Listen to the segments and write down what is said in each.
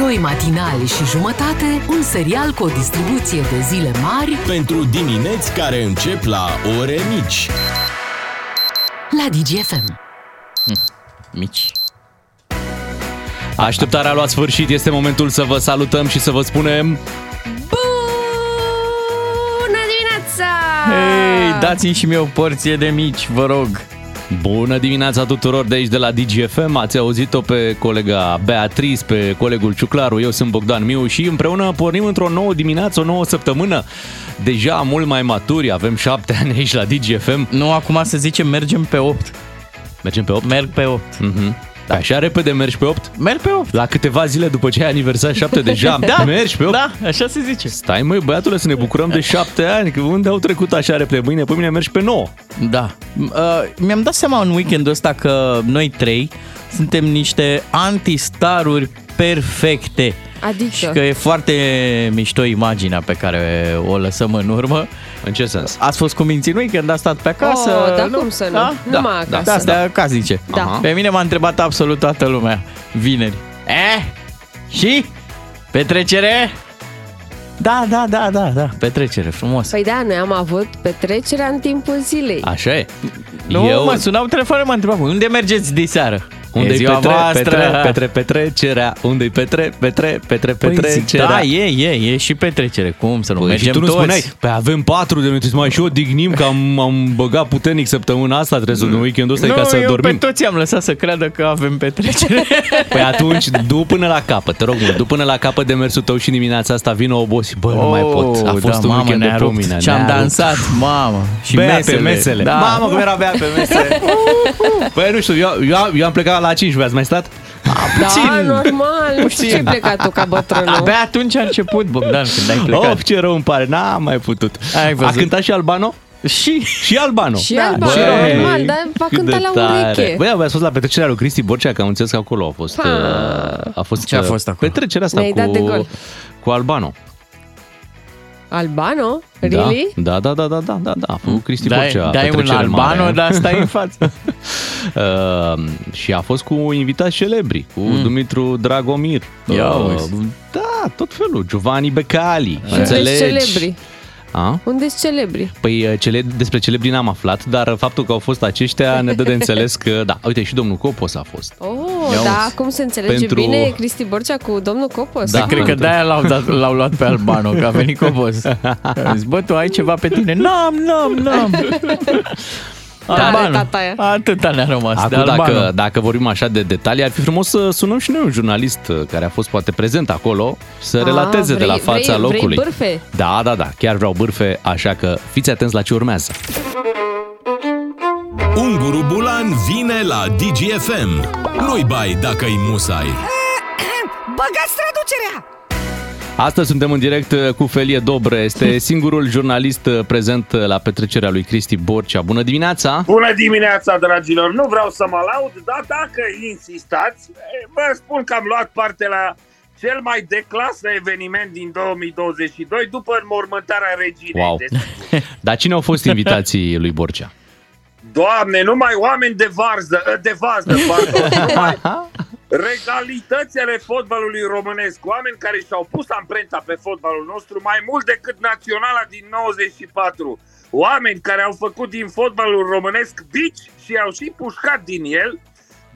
Doi matinali și jumătate, un serial cu o distribuție de zile mari Pentru dimineți care încep la ore mici. la DGFM. mici. Așteptarea a luat sfârșit, este momentul să vă salutăm și să vă spunem Bună dimineața! Hei, dați-mi și mie o porție de mici, vă rog. Bună dimineața tuturor de aici de la DGFM, ați auzit-o pe colega Beatriz, pe colegul Ciuclaru, eu sunt Bogdan Miu și împreună pornim într-o nouă dimineață, o nouă săptămână. Deja mult mai maturi, avem șapte ani aici la DGFM. Nu, acum să zicem mergem pe 8. Mergem pe 8? Merg pe 8. Mhm. Da. Așa repede mergi pe 8? Merg pe 8. La câteva zile după ce ai aniversat 7 deja, Da, mergi pe 8? Da, așa se zice. Stai măi băiatule să ne bucurăm de 7 ani, că unde au trecut așa repede? Mâine, pe mine mergi pe 9. Da. Uh, mi-am dat seama în weekendul ăsta că noi trei suntem niște antistaruri perfecte. Adică? Și că e foarte mișto imaginea pe care o lăsăm în urmă. În ce sens? Ați fost cu minții în weekend, a stat pe acasă. Oh, da, cum să nu? Da? Numai Da, acasă. astea casnice. Da. Aha. Pe mine m-a întrebat absolut toată lumea vineri. Eh? Și? Petrecere? Da, da, da, da, da, petrecere, frumos. Păi da, noi am avut petrecerea în timpul zilei. Așa e. Nu, Eu... mă sunau telefonul, mă întrebau, unde mergeți de seară? Unde-i e ziua petre, voastră. petre, petre, petrecerea? Unde-i petre, petre, petre, Păi zic, petrecerea? da, e, e, e și petrecere. Cum să nu Păi, mergem și tu nu toți? spuneai, păi avem patru de minute, să mai și odihnim, că am, am băgat puternic săptămâna asta, trebuie să în weekendul ăsta e nu, ca să eu dormim. pe toți am lăsat să creadă că avem petrecere. Păi atunci, du până la capăt, te rog mult, du până la capăt de mersul tău și dimineața asta vină obosit. Bă, nu mai pot, a Oh, fost da, un mamă, weekend de ne-a rupt. pomine. Și am ne-a rupt. dansat, mamă. Și Bea mesele. pe mesele. Da. Mamă, cum era bea pe mesele. Păi nu știu, eu, eu, eu am plecat la 5, ați mai stat? Da, normal. Nu știu ce ai plecat tu ca bătrânul. Abia atunci a început, Bogdan, când ai plecat. Of, ce rău îmi pare, n-am mai putut. Ai A văzut? cântat și Albano? Și Și Albano. Și Da, Albano, și normal, dar va Cât cânta de la tare. ureche. Băi, ați fost la petrecerea lui Cristi Borcea, că am înțeles că acolo a fost... Ha. uh, A fost Ce a uh, fost acolo? Petrecerea asta Ne-ai cu, dat de gol. cu Albano. Albano? Really? Da, da, da, da, da, da, da. A făcut Cristi dai, Borcea. dai un petrecere albano, mare. dar stai în față. Uh, și a fost cu invitați celebri, cu mm. Dumitru Dragomir. Ia Uh, uzi. da, tot felul. Giovanni Becali. Unde-s Înțelegi? celebri? A? Unde-s celebri? Păi uh, cele, despre celebri n-am aflat, dar faptul că au fost aceștia ne dă de înțeles că, da, uite, și domnul Copos a fost. Oh, Ia da, uzi. cum se înțelege Pentru- bine Cristi Borcea cu domnul Copos? Da. Cred că pentru- de-aia l-au, dat, l-au luat pe Albano, că a venit Copos. A zis, bă, tu ai ceva pe tine? N-am, n-am, n-am. Tare, tataia. Atâta ne-a rămas de Acum, Albano. dacă, dacă vorbim așa de detalii, ar fi frumos să sunăm și noi un jurnalist uh, care a fost poate prezent acolo și să Ah, relateze de la vrei- fața vrei- vrei locului. bârfe? Da, da, da, chiar vreau bârfe, așa că fiți atenți la ce urmează. Unguru Bulan vine la DGFM. Nu-i bai dacă-i musai. Băgați traducerea! Astăzi suntem în direct uh, cu Felie Dobre, este singurul jurnalist uh, prezent uh, la petrecerea lui Cristi Borcea. Bună dimineața! Bună dimineața, dragilor! Nu vreau să mă laud, dar dacă insistați, vă spun că am luat parte la cel mai de clasă eveniment din 2022 după înmormântarea reginei. Wow! Desigur. Dar cine au fost invitații lui Borcea? Doamne, numai oameni de varză, de vază, pardon, numai regalități ale fotbalului românesc, oameni care și-au pus amprenta pe fotbalul nostru mai mult decât naționala din 94. Oameni care au făcut din fotbalul românesc bici și au și pușcat din el,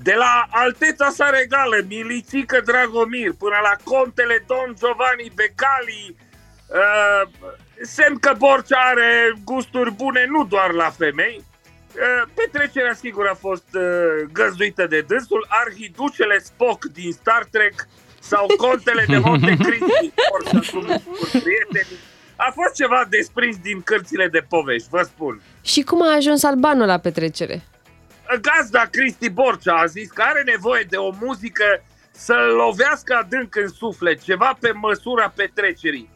de la alteța sa regală, Milițică Dragomir, până la contele Don Giovanni Becali, uh, semn că Borcea are gusturi bune nu doar la femei, Uh, Petrecerea sigur a fost uh, găzduită de dânsul, arhiducele Spock din Star Trek sau contele de Monte Cristi, orice cum cu prietenii. A fost ceva desprins din cărțile de povești, vă spun. Și cum a ajuns Albano la petrecere? Gazda Cristi Borcea a zis că are nevoie de o muzică să-l lovească adânc în suflet, ceva pe măsura petrecerii.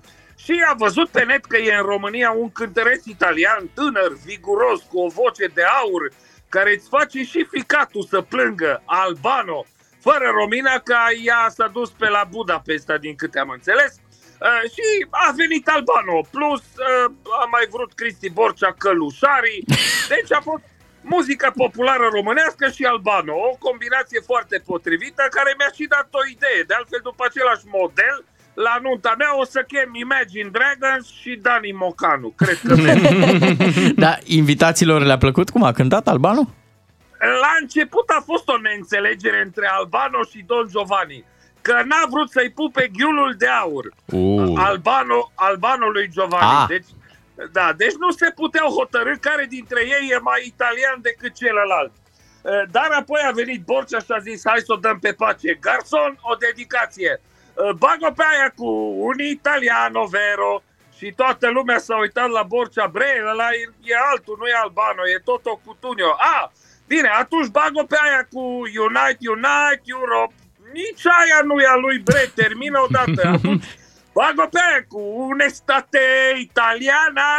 Și a văzut pe net că e în România un cântăreț italian tânăr, viguros, cu o voce de aur, care îți face și ficatul să plângă, Albano, fără Romina, că ea s-a dus pe la Budapesta, din câte am înțeles. Uh, și a venit Albano, plus uh, a mai vrut Cristi Borcea călușarii, deci a fost muzica populară românească și albano. O combinație foarte potrivită care mi-a și dat o idee. De altfel, după același model, la nunta mea o să chem Imagine Dragons și Dani Mocanu. Cred că merge. Dar invitațiilor le-a plăcut cum a cântat Albano? La început a fost o neînțelegere între Albano și Don Giovanni. Că n-a vrut să-i pupe ghiulul de aur. Uh. Albano, Albano lui Giovanni. Ah. Deci, da, deci nu se puteau hotărâ care dintre ei e mai italian decât celălalt. Eh, Dar apoi a venit Borcea și a zis hai să o dăm pe pace. Garson, o dedicație. Eh, Bag-o pe aia cu un italiano vero. Și toată lumea s-a uitat la Borcea. Bre, ăla e, e altul, nu e Albano, e Toto Cutugno. A, bine, atunci bag-o pe aia cu Unite, Unite, Europe. Nici aia nu e a lui Bre, termină odată. Atunci Bag-o pe aia cu unestate italiana,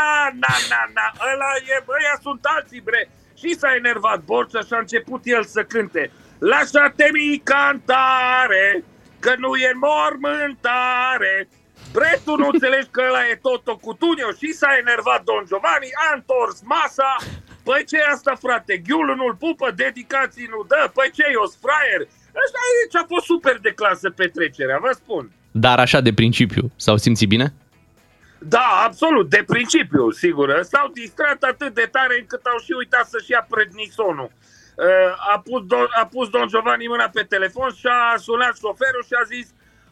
na, na, na, ăla e, băia sunt alții, bre. Și s-a enervat Borcea și a început el să cânte. Lasciatemi cantare, că nu e mormântare. Bre, tu nu înțelegi că ăla e Toto Cutugno și s-a enervat Don Giovanni, a întors masa. Păi ce e asta, frate? Ghiulul nu-l pupă, dedicații nu dă, păi ce e, o fraier? Ăsta aici a fost super de clasă petrecerea, vă spun. Dar așa de principiu, s-au simțit bine? Da, absolut, de principiu, sigur. S-au distrat atât de tare încât au și uitat să-și ia prednisonul. Uh, A pus, Don, a pus Don Giovanni mâna pe telefon și a sunat șoferul și a zis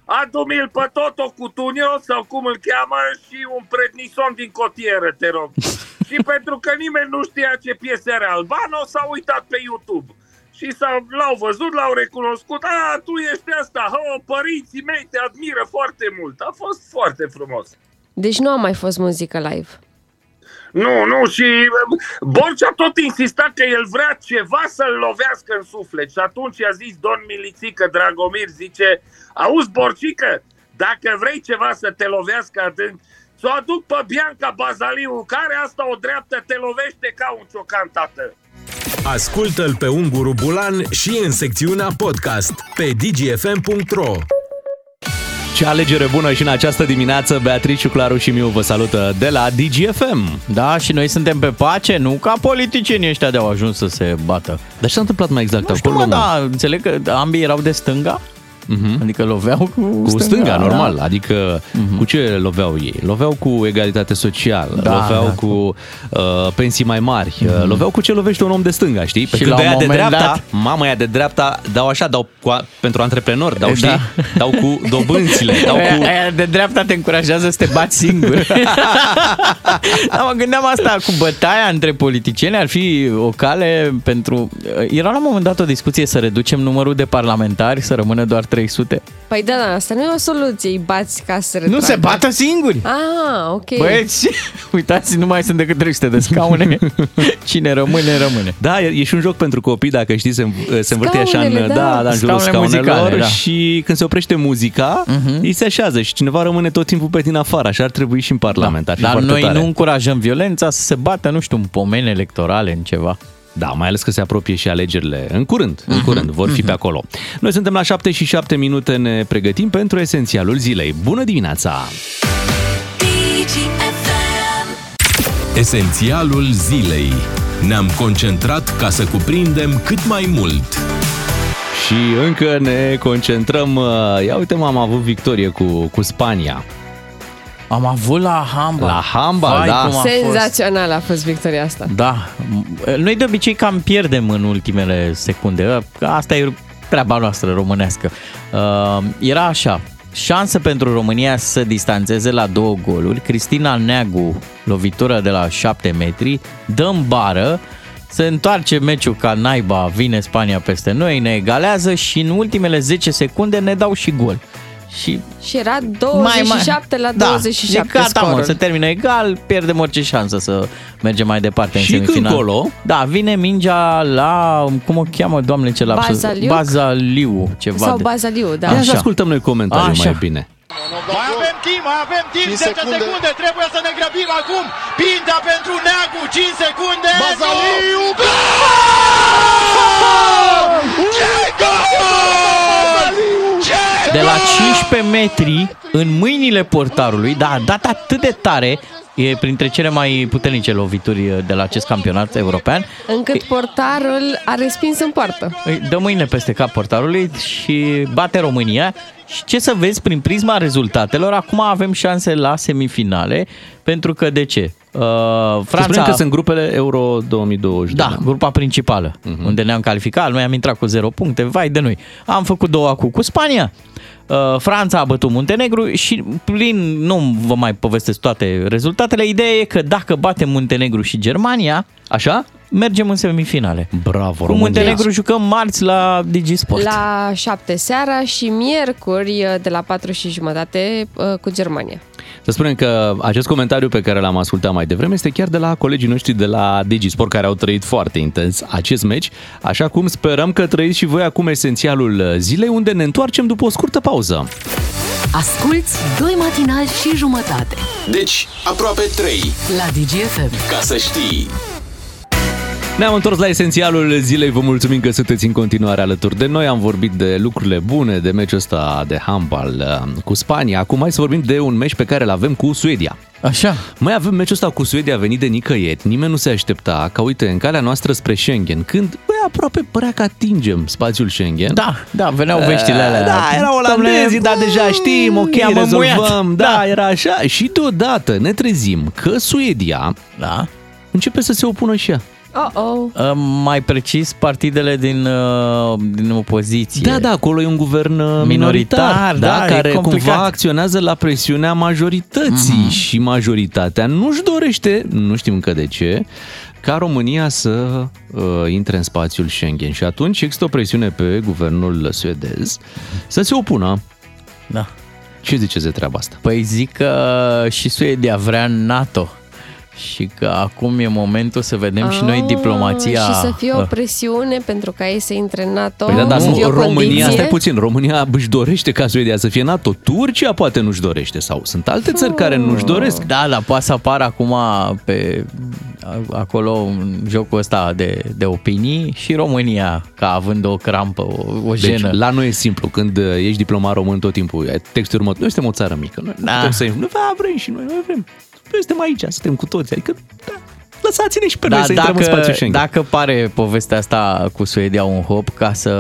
Adu-mi-l pe Toto Cutugno sau cum îl cheamă și un prednison din cotieră, te rog. și pentru că nimeni nu știa ce piese are Albano, s-a uitat pe YouTube. Și s-au, l-au văzut, l-au recunoscut. A, tu ești asta, oh, părinții mei te admiră foarte mult. A fost foarte frumos. Deci nu a mai fost muzică live. Nu, nu, și uh, Borcea tot insista că el vrea ceva să-l lovească în suflet. Și atunci i-a zis Don Milițică, Dragomir, zice, auzi, Borcică, dacă vrei ceva să te lovească adânc, să o aduc pe Bianca Bazaliu, care asta o dreaptă te lovește ca un ciocan, tată. Ascultă-l pe Unguru Bulan și în secțiunea podcast pe dgfm.ro Ce alegere bună și în această dimineață Beatrice, Claru și Miu vă salută de la DGFM. Da, și noi suntem pe pace, nu ca politicienii ăștia de-au ajuns să se bată. Dar ce s-a întâmplat mai exact Nu știu, acolo? mă, da, înțeleg că ambii erau de stânga, Mhm. adică loveau cu, Cu stânga, da. normal. Adică cu ce loveau ei? Loveau cu egalitate socială, Da, loveau da, cu uh, pensii mai mari, uh, loveau cu ce lovește un om de stânga, știi? Pe Și când la de un aia de moment dreapta, dat- mama aia de dreapta dau așa, dau cu, a- pentru antreprenori, dau, Da. știi? Dau cu dobânzile, dau Aia, cu... aia de dreapta te încurajează să te bați singur. da, mă gândeam asta cu bătaia între politicieni ar fi o cale pentru... Era la un moment dat o discuție să reducem numărul de parlamentari, să rămână doar 300. Păi da, da, asta nu e o soluție, îi bați ca să Nu retragă. se bată singuri! Ah, ok. Băieți, uitați, nu mai sunt decât 300 de scaune. Cine rămâne, rămâne. Da, e, e și un joc pentru copii, dacă știi, se, se învârte așa în, Scaunele, da. da, da, în jurul Scaunele scaunelor muzicale, da. și când se oprește muzica, Mhm. îi se așează și cineva rămâne tot timpul pe tine afară. Așa ar trebui și în Parlament. Ar fi Dar foarte noi tare. nu încurajăm violența să se bată, nu știu, în pomene electorale, în ceva. Da, mai ales că se apropie și alegerile în curând, Mhm. în curând, vor fi pe acolo. Noi suntem la 7 și 7 minute, ne pregătim pentru esențialul zilei. Bună dimineața! Esențialul zilei. Ne-am concentrat ca să cuprindem cât mai mult. Și încă ne concentrăm, uh, ia uite mă, am avut victorie cu, cu Spania. Am avut la handbal. La handbal, Vai, da. cum a fost. Senzațional a fost victoria asta. Da. Noi de obicei cam pierdem în ultimele secunde. Asta e treaba noastră românească. Uh, Era așa. Șansă pentru România să distanțeze la două goluri. Cristina Neagu, lovitură de la 7 metri, dă în bară, se întoarce meciul ca naiba, vine Spania peste noi, ne egalează și în ultimele 10 secunde ne dau și gol. Și Și era 27 la 27 da, e gata, mă, scorul. se termină egal, pierdem orice șansă să mergem mai departe Și în semifinal. încolo? Da, vine mingea la, cum o cheamă, doamne, ce lapsus? Bazaliu? Bazaliu, ceva. Sau de... Bazaliu, da. Ia să Așa. ascultăm noi comentariul Așa. mai bine. Mai avem timp, mai avem timp, 10 secunde. secunde, trebuie să ne grăbim acum. Pintea pentru Neagu, 5 secunde. Bazaliu! Ce gol! Ce De la gol! 15 metri în mâinile portarului, da, a dat atât de tare E printre cele mai puternice lovituri de la acest campionat european. Încât portarul a respins în poartă. Îi dă mâine peste cap portarului și bate România. Și ce să vezi, prin prisma rezultatelor, acum avem șanse la semifinale, pentru că de ce? Uh, Să Franța... spunem că sunt grupele Euro 2020. Da, grupa principală, uh-huh. unde ne-am calificat, noi am intrat cu 0 puncte, vai de noi. Am făcut două acum cu Spania, uh, Franța a bătut Muntenegru și prin, nu vă mai povestesc toate rezultatele, ideea e că dacă batem Muntenegru și Germania, Așa? mergem în semifinale. Bravo, Cu România. Muntenegru jucăm marți la Digisport. La 7 seara și miercuri de la 4 și jumătate uh, cu Germania. Să spunem că acest comentariu pe care l-am ascultat mai devreme este chiar de la colegii noștri de la Digisport care au trăit foarte intens acest meci, așa cum sperăm că trăiți și voi acum esențialul zilei unde ne întoarcem după o scurtă pauză. Asculți doi matinali și jumătate Deci, aproape 3. la DGFM. Ca să știi. Ne-am întors la esențialul zilei, vă mulțumim că sunteți în continuare alături de noi. Am vorbit de lucrurile bune, de meciul ăsta de handbal uh, cu Spania. Acum hai să vorbim de un meci pe care îl avem cu Suedia. Așa. Mai avem meciul ăsta cu Suedia venit de nicăieri. Nimeni nu se aștepta ca, uite, în calea noastră spre Schengen, când, băi, aproape părea că atingem spațiul Schengen. Da, da, veneau veștile alea. Da, erau olandezii, dar deja știm, ok, i-am rezolvăm. înmuiat. Da, Da. era așa. Și deodată ne trezim că Suedia Da. începe să se opună și ea. Oh-oh. Uh, Mai precis, partidele din, uh, din opoziție. Da, da, acolo e un guvern uh, Minoritar, minoritar, da, e care complicat. cumva acționează la presiunea majorității Mhm. și majoritatea nu-și dorește, nu știm încă de ce, ca România să uh, intre în spațiul Schengen. Și atunci există o presiune pe guvernul suedez să se opună. da. Ce ziceți de treaba asta? Păi zic că și Suedia vrea NATO și că acum e momentul să vedem și noi Ah, diplomația. Și să fie o uh, presiune pentru ca ei să intre în NATO. Păi da, dar să nu, fie o România, condiție. stai puțin, România își dorește ca Suedia să fie NATO, Turcia poate nu-și dorește sau sunt alte țări care nu-și doresc. Da, dar poate să apară acum pe acolo în jocul ăsta de, de opinii și România ca având o crampă, o, o Deci, jenă. la noi e simplu, când uh, ești diplomat român tot timpul, ai textul următor, noi suntem o țară mică, noi Da. da. putem să nu da, vrem și noi, noi vrem. Noi suntem aici, suntem cu toți, adică da, lăsați-ne și pe noi să intrăm în spațiul Schengen. Da, dacă pare povestea asta cu Suedia un hop ca să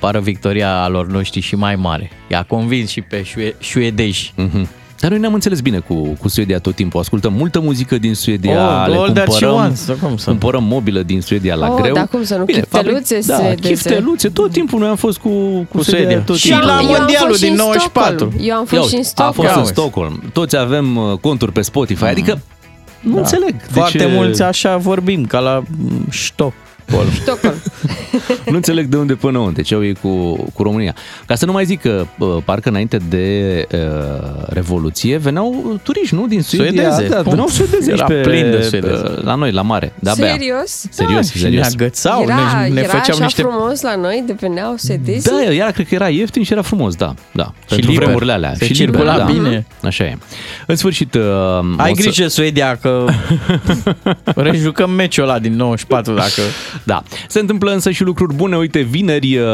pară victoria a lor noștri și mai mare. I-a convins și pe șue- șuedeși. Mhm. Dar noi ne-am înțeles bine cu, cu Suedia tot timpul. Ascultăm multă muzică din Suedia, Oh, le all that she cumpărăm, wants, cum să nu? cumpărăm mobilă din Suedia la Oh, greu. dar cum să nu, Bine, chifteluțe fabric- Da, suedeze. chifteluțe. Tot timpul noi am fost cu, cu, Cu Suedia. Suedia. Tot Și timpul. la Eu am mondialul fost și din în 94. Stockholm. Eu am Ia fost și în uite, a Stockholm. fost în Ia uite. Stockholm. Toți avem uh, conturi pe Spotify, adică nu înțeleg. de Da. Foarte ce- mulți așa vorbim, ca la mm, Stockholm. Stockholm. Nu înțeleg de unde până unde, ce au ei cu, cu România. Ca să nu mai zic că uh, parcă înainte de uh, Revoluție veneau turiști, nu? Din Suedia. Suedeze, Da, cum? veneau suedezi Era aici pe, plin de suedezi. pe- la noi, la mare. De abia. Serios? Serios, și ne serios. agățau, era, ne, ne era făceau așa niște... frumos la noi, deveneau sedezi? Da, era, cred că era ieftin și era frumos, da. da. Pentru liber. vremurile alea. Se și circula liber, da. bine. Așa e. În sfârșit... Uh, Ai o să- grijă, Suedia, că rejucăm meciul ăla din 94 dacă... Da. Se întâmplă însă și lucruri bune. Uite, vineri uh,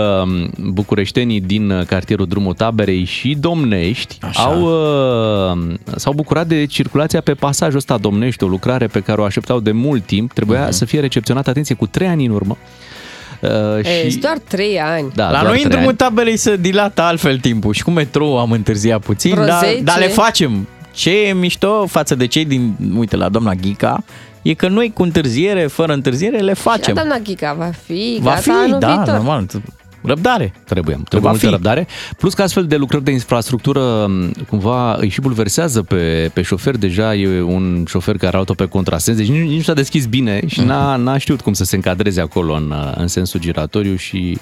bucureștenii din uh, cartierul Drumul Taberei și Domnești Așa. au, uh, s-au bucurat de circulația pe pasajul ăsta Domnești, o lucrare pe care o așteptau de mult timp. Trebuia să fie recepționată, atenție, cu trei ani în urmă. Uh, E, și... doar trei ani. Da, La doar noi în trei drumul ani. tabelei se dilată altfel timpul și cu metrou am întârziat puțin, Vreo dar, 10? dar le facem. Ce e mișto față de cei din, uite, la doamna Ghica, e că noi cu întârziere, fără întârziere, le Și facem. doamna Ghica va fi Va gata fi, anul da, viitor. normal. Răbdare. Trebuie, Va trebuie multă fi. răbdare. Plus că astfel de lucrări de infrastructură m, cumva îi și bulversează pe, pe șofer. Deja e un șofer care are auto pe contrasens, deci nici, nici nu s-a deschis bine și n-a, n-a știut cum să se încadreze acolo în, în sensul giratoriu și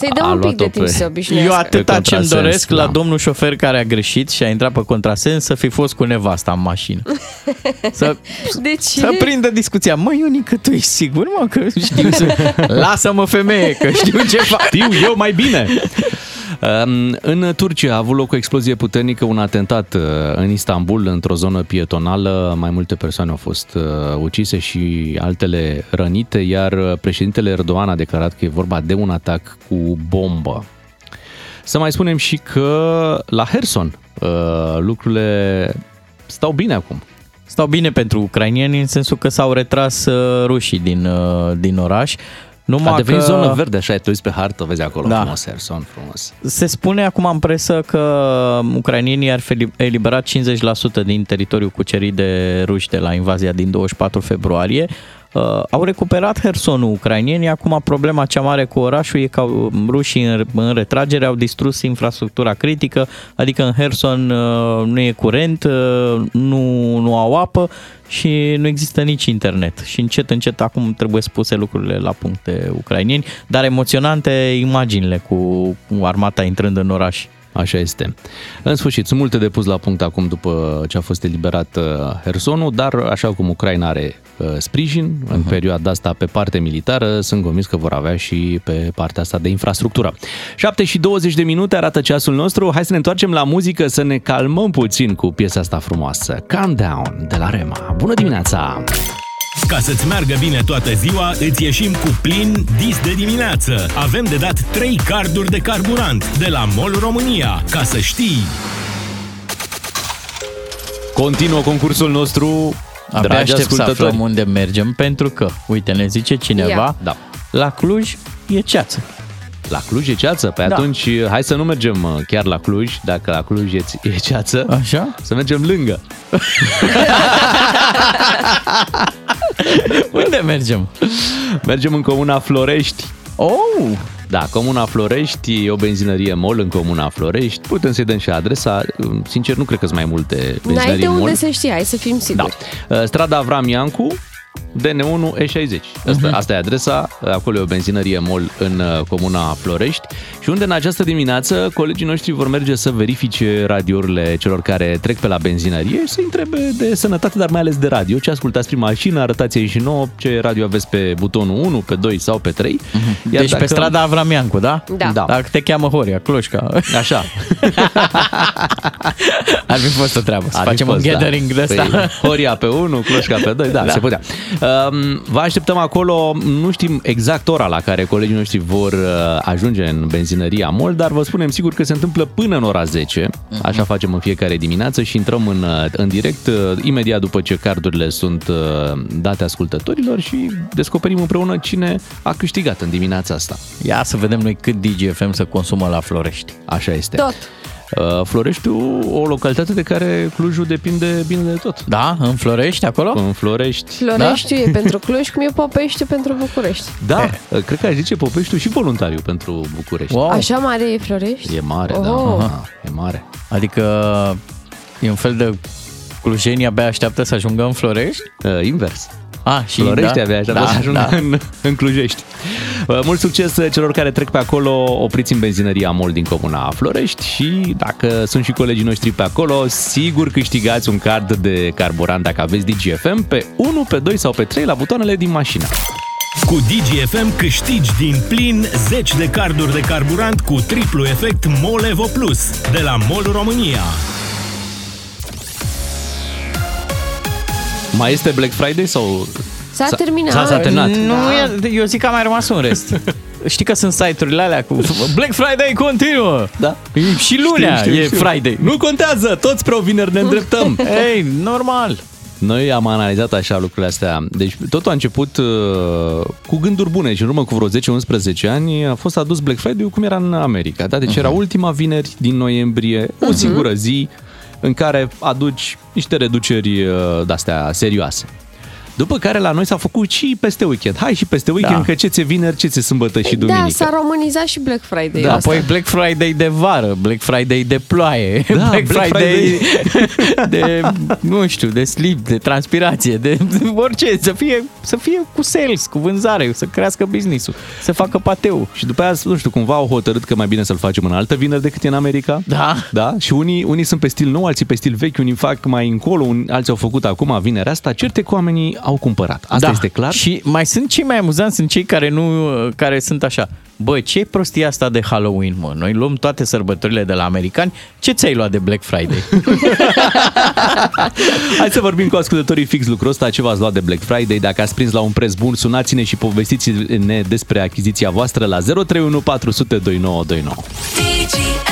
Să-i dăm A un pic luat-o de timp pe- să se obișnuiască. Eu atâta Pe ce-mi contrasens, doresc da. la domnul șofer care a greșit și a intrat pe contrasens să fi fost cu nevasta în mașină. Să, De ce? să prindă discuția. Măi, Ionică, tu ești sigur, mă, că știu să... Lasă-mă, femeie, că știu ce fac. știu eu mai bine. Um, În Turcia a avut loc o explozie puternică, un atentat uh, în Istanbul, într-o zonă pietonală. Mai multe persoane au fost uh, ucise și altele rănite, iar uh, președintele Erdogan a declarat că e vorba de un atac cu bombă. Să mai spunem și că la Herson uh, lucrurile stau bine acum. stau bine pentru ucrainieni în sensul că s-au retras uh, rușii din, uh, din oraș. Numai A devenit că... zonă verde, așa, te uiți pe hartă, vezi acolo Da. frumos, Herson, frumos. Se spune acum în presă că ucrainienii ar fi eliberat 50% din teritoriul cucerit de ruși de la invazia din 24 februarie. Uh, au recuperat Hersonul ucrainienii, acum problema cea mare cu orașul e că au- rușii în, în retragere au distrus infrastructura critică, adică în Herson uh, nu e curent, uh, nu, nu au apă și nu există nici internet. Și încet, încet acum trebuie spuse lucrurile la puncte ucrainieni, dar emoționante imaginile cu, cu armata intrând în oraș. Așa este. În sfârșit, sunt multe de pus la punct acum după ce a fost eliberat uh, Hersonul, dar așa cum Ucraina are uh, sprijin în perioada asta pe parte militară, sunt convins că vor avea și pe partea asta de infrastructură. 7 și 20 de minute arată ceasul nostru. Hai să ne întoarcem la muzică, să ne calmăm puțin cu piesa asta frumoasă. Calm Down de la Rema. Bună dimineața! Ca să-ți meargă bine toată ziua, îți ieșim cu plin dis de dimineață. Avem de dat 3 carduri de carburant de la MOL România. Ca să știi... Continuă concursul nostru, Abia dragi aștept să ascultători. aflăm unde mergem, pentru că, uite, ne zice cineva, Ia. Da. la Cluj e ceață. La Cluj e ceață? Pe Da. atunci hai să nu mergem uh, chiar la Cluj, dacă la Cluj e, e ceață, Așa? să mergem lângă. Unde mergem? Mergem în comuna Florești. Oh! Da, comuna Florești e o benzinărie MOL în comuna Florești. Putem să-i dăm și adresa. Sincer, nu cred că sunt mai multe N-ai benzinării de unde MOL. să știi, hai să fim Da. siguri. Uh, Strada Avram Iancu, DN1 E60. Asta, Mhm. asta e adresa, acolo e o benzinărie MOL în uh, comuna Florești și unde în această dimineață colegii noștri vor merge să verifice radiourile celor care trec pe la benzinărie și să întrebe de sănătate, dar mai ales de radio. Ce ascultați prin mașină, arătați-i și nouă ce radio aveți pe butonul 1, pe 2 sau pe 3. Iar deci pe strada Avramiancu, da? Da. Da. Dacă te cheamă Horia, Cloșca. Așa. Ar fi fost o treabă. Să Ar fi facem fost, un gathering de Păi, ăsta. Horia pe 1, Cloșca pe 2, da, Da. se putea. Um, Vă așteptăm acolo, nu știm exact ora la care colegii noștri vor uh, ajunge în benzinăria MOL, dar vă spunem sigur că se întâmplă până în ora 10, Mhm. așa facem în fiecare dimineață și intrăm în, uh, în direct uh, imediat după ce cardurile sunt uh, date ascultătorilor și descoperim împreună cine a câștigat în dimineața asta. Ia să vedem noi cât DGFM să consumă la Florești. Așa este. Tot. Uh, Floreștiul, o localitate de care Clujul depinde bine de tot. Da? În Florești, acolo? În Florești, Floreștiu e pentru Cluj, cum e Popeștiu pentru București. Da, cred că aș zice Popeștiu și voluntariu pentru București. Wow. Așa mare e Florești? E mare, Oh. da, da, e mare. Adică e un fel de clujenii abia așteaptă să ajungă în Florești? Uh, invers. A, și Florești da? avea așa da, să ajungă da. în, în Clujești. Uh, Mult succes celor care trec pe acolo, opriți în benzinăria MOL din comuna Florești și dacă sunt și colegii noștri pe acolo, sigur câștigați un card de carburant dacă aveți DGFM pe 1, pe 2 sau pe 3 la butoanele din mașină. Cu DGFM câștigi din plin 10 de carduri de carburant cu triplu efect MOL Evo Plus de la MOL România. Mai este Black Friday sau... S-a terminat. S-a, s-a terminat. Nu, Da. e, eu zic că a mai rămas un rest. Știi că sunt site-urile alea cu Black Friday continuă. Da. E Și lunea Știu, știu, e știu. Friday. Nu contează, toți spre o vineri ne îndreptăm. Ei, normal. Noi am analizat așa lucrurile astea. Deci totul a început uh, cu gânduri bune și în urmă cu vreo 10-11 ani a fost adus Black Friday cum era în America. Da? Deci era ultima vineri din noiembrie, o singură zi în care aduci niște reduceri uh, de-astea serioase. După care la noi s-a făcut și peste weekend. Hai și peste weekend, Da. că ce ți vineri, ce ți sâmbătă și Da, duminică. s-a românizat și Black Friday. Da, asta. apoi Black Friday de vară, Black Friday de ploaie, Da, Black, Black Friday, de, nu știu, de slip, de transpirație, de, de orice, să fie, să fie cu sales, cu vânzare, să crească business-ul, să facă pateu. Și după aia, nu știu, cumva au hotărât că mai bine să-l facem în altă vineri decât e în America. Da. Da? Și unii, unii sunt pe stil nou, alții pe stil vechi, unii fac mai încolo, un, alții au făcut acum vinerea asta. Certe că oamenii au cumpărat. Asta da. este clar. Și mai sunt cei mai amuzanți, sunt cei care nu, care sunt așa. Băi, ce prostia asta de Halloween, mă? Noi luăm toate sărbătorile de la americani. Ce ți-ai luat de Black Friday? Hai să vorbim cu ascultătorii fix lucrul ăsta, ce v-ați luat de Black Friday. Dacă ați prins la un preț bun, sunați-ne și povestiți-ne despre achiziția voastră la 031 400 2929.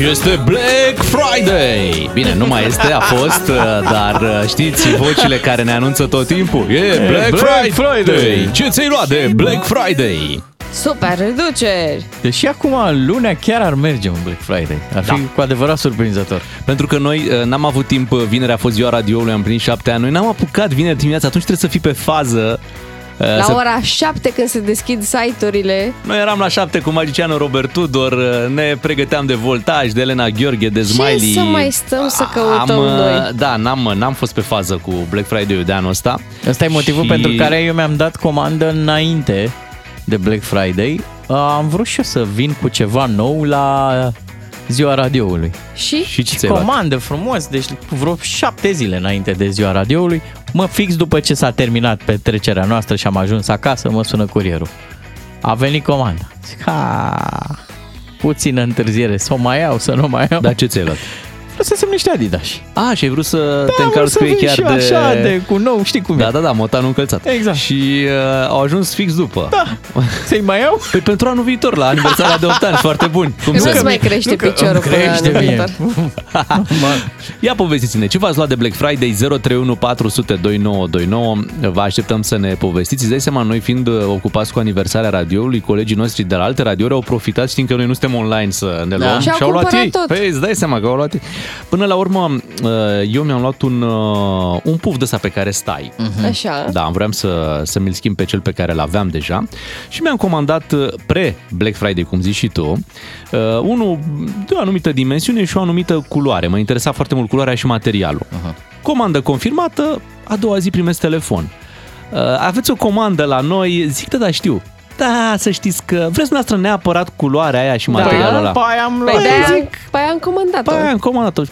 Este Black Friday! Bine, nu mai este, a fost, uh, dar uh, știți vocile care ne anunță tot timpul. E Black, Black Friday! Friday! Ce ți-ai luat de Black Friday? Super reduceri! Deși acum lunea chiar ar merge un Black Friday. Ar fi Da. cu adevărat surprinzător. Pentru că noi uh, n-am avut timp, uh, vinerea a fost ziua radioului, am plinit șapte ani, noi n-am apucat vineri dimineața, atunci trebuie să fii pe fază. Uh, La să- ora 7 când se deschid site-urile, Noi eram la șapte cu magicianul Robert Tudor, uh, ne pregăteam de voltaj, de Elena Gheorghe, de Smiley. ce să mai stăm să căutăm am, uh, noi? Da, n-am, n-am fost pe fază cu Black Friday-ul de anul ăsta. Ăsta e motivul Și- pentru care eu mi-am dat comandă înainte de Black Friday. Uh, Am vrut și eu să vin cu ceva nou la ziua radioului. Și? Și ce ți-ai luat? Comandă frumos, deci cu vreo șapte zile înainte de ziua radioului, mă fix după ce s-a terminat petrecerea noastră și am ajuns acasă, mă sună curierul. A venit comanda. Zic, ha, puțină întârziere, să o mai iau, să nu mai iau. Dar ce ți-ai luat? Vreau să semn niște Adidas. A, și ai vrut să te Da, vreau încalți să cu ei vin chiar și de... așa, de cu nou, știi cum Da, e. da, da, motanul încălțat. Exact. Și uh, au ajuns fix după. Da, să-i mai iau? Păi pentru anul viitor, la aniversarea de 8 ani, foarte bun. Cum Nu să îți mai crește nu că piciorul îmi până crește anul mie. viitor. Ia povestiți-ne, ce v-ați luat de Black Friday 031 400 2929 Vă așteptăm să ne povestiți Îți dai seama, noi fiind uh, ocupați cu aniversarea radioului Colegii noștri de la alte radiouri au profitat Știind că noi nu suntem online să ne luăm Și au au luat cumpărat ei tot. Păi îți dai seama că au luat ei Până la urmă, uh, eu mi-am luat un, uh, un puf de ăsta pe care stai Așa. Da, vreau să, să mi-l schimb pe cel pe care l-aveam deja și mi-am comandat uh, pre-Black Friday, cum zici și tu, uh, unul de o anumită dimensiune și o anumită culoare. Mă interesa foarte mult culoarea și materialul. Uh-huh. Comandă confirmată, a doua zi primesc telefon. Uh, aveți o comandă la noi, zic, da, da, știu. Da, să știți că vreți dumneavoastră neapărat culoarea aia și materialul ăla. Păi am Păi luat. de-aia, păi am comandat-o. Păi am comandat-o.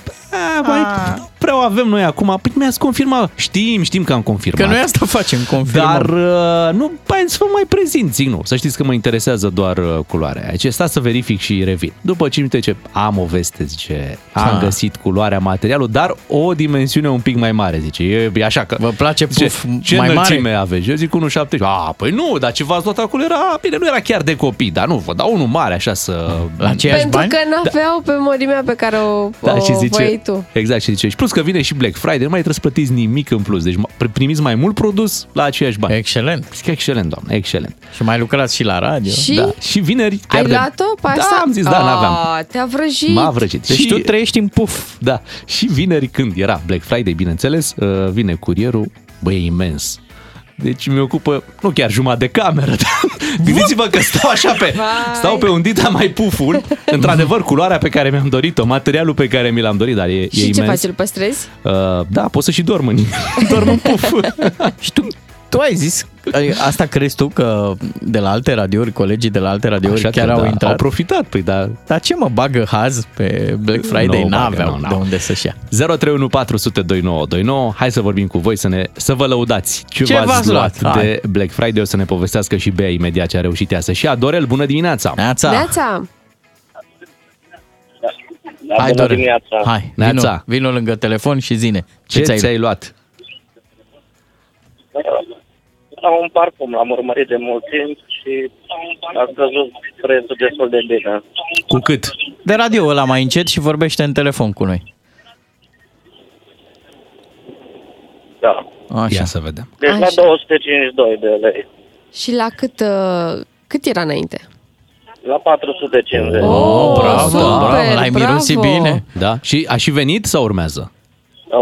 Păi, mai, nu prea o avem noi acum. Păi mi-ați confirmat. Știm, știm că am confirmat. Că noi asta facem, confirmăm. Dar uh, nu, hai să vă mai prezint, zic nu. Să știți că mă interesează doar uh, culoarea. Aici sta să verific și revin. După 5 minute zice, am o veste, zice, am Ah. găsit culoarea, materialul, dar o dimensiune un pic mai mare, zice. E, e așa că... Vă place zice, puf ce mai înălțime mare? aveți? Eu zic 1,70. A, păi nu, dar ce v-ați luat acolo era, bine, nu era chiar de copii, dar nu, vă dau unul mare așa să... La aceiași Pentru bani? că n-aveau pe mărimea pe care o, Da, o și zice, voiai tu. exact, și zice, și plus că vine și Black Friday, nu mai trebuie să plătiți nimic în plus, deci m- primiți mai mult produs la aceiași bani. Excelent. Zic, excelent, doamne, excelent. Și mai lucrați și la radio. Și Da, și vineri chiar ai de... luat-o pe Da, asta? am zis, da, n-aveam. Ah, Te-a vrăjit. M-a vrăjit. Deci și, tu trăiești în puf. Da, și vineri când era Black Friday, bineînțeles, uh, vine curierul, băi, e imens. Deci mi ocupă, nu chiar jumătate de cameră, dar gândiți-vă că stau așa pe, Vai. stau pe un dita mai puful, într-adevăr culoarea pe care mi-am dorit-o, materialul pe care mi l-am dorit, dar e, e Și ce imens. faci, îl păstrezi? Uh, da, pot să și dorm în dorm în puf. Și tu, tu ai zis, ai- asta crezi tu că de la alte radiouri, colegii de la alte radiouri Așa chiar că, au da, intrat? Au profitat, păi da. Dar ce mă bagă haz pe Black Friday? Nu bagă, N-aveau nu, de n-au. unde să-și ia. 031 400 2929. Hai să vorbim cu voi, să, ne, să vă lăudați ce, Ce v-ați, v-ați luat luat? de Black Friday. O să ne povestească și Bea imediat ce a reușit ea să și Adorel, bună dimineața! Neața, Neața. Da, hai bună Dorel. dimineața. Hai, Neața. vino, vino lângă telefon și zine. Ce, Ce, ți-ai, ți-ai luat? La un parfum l-am urmărit de mult timp și a scăzut prețul destul de bine. Cu cât? De radio ăla mai încet și vorbește în telefon cu noi. Da. Așa. Ia să vedem. Deci la Așa. 252 de lei. Și la cât, uh, cât era înainte? La 450. Oh, Oh, bravo, super, bravo, l-ai mirosit bravo. bine. Da? Și a și venit sau urmează? Da,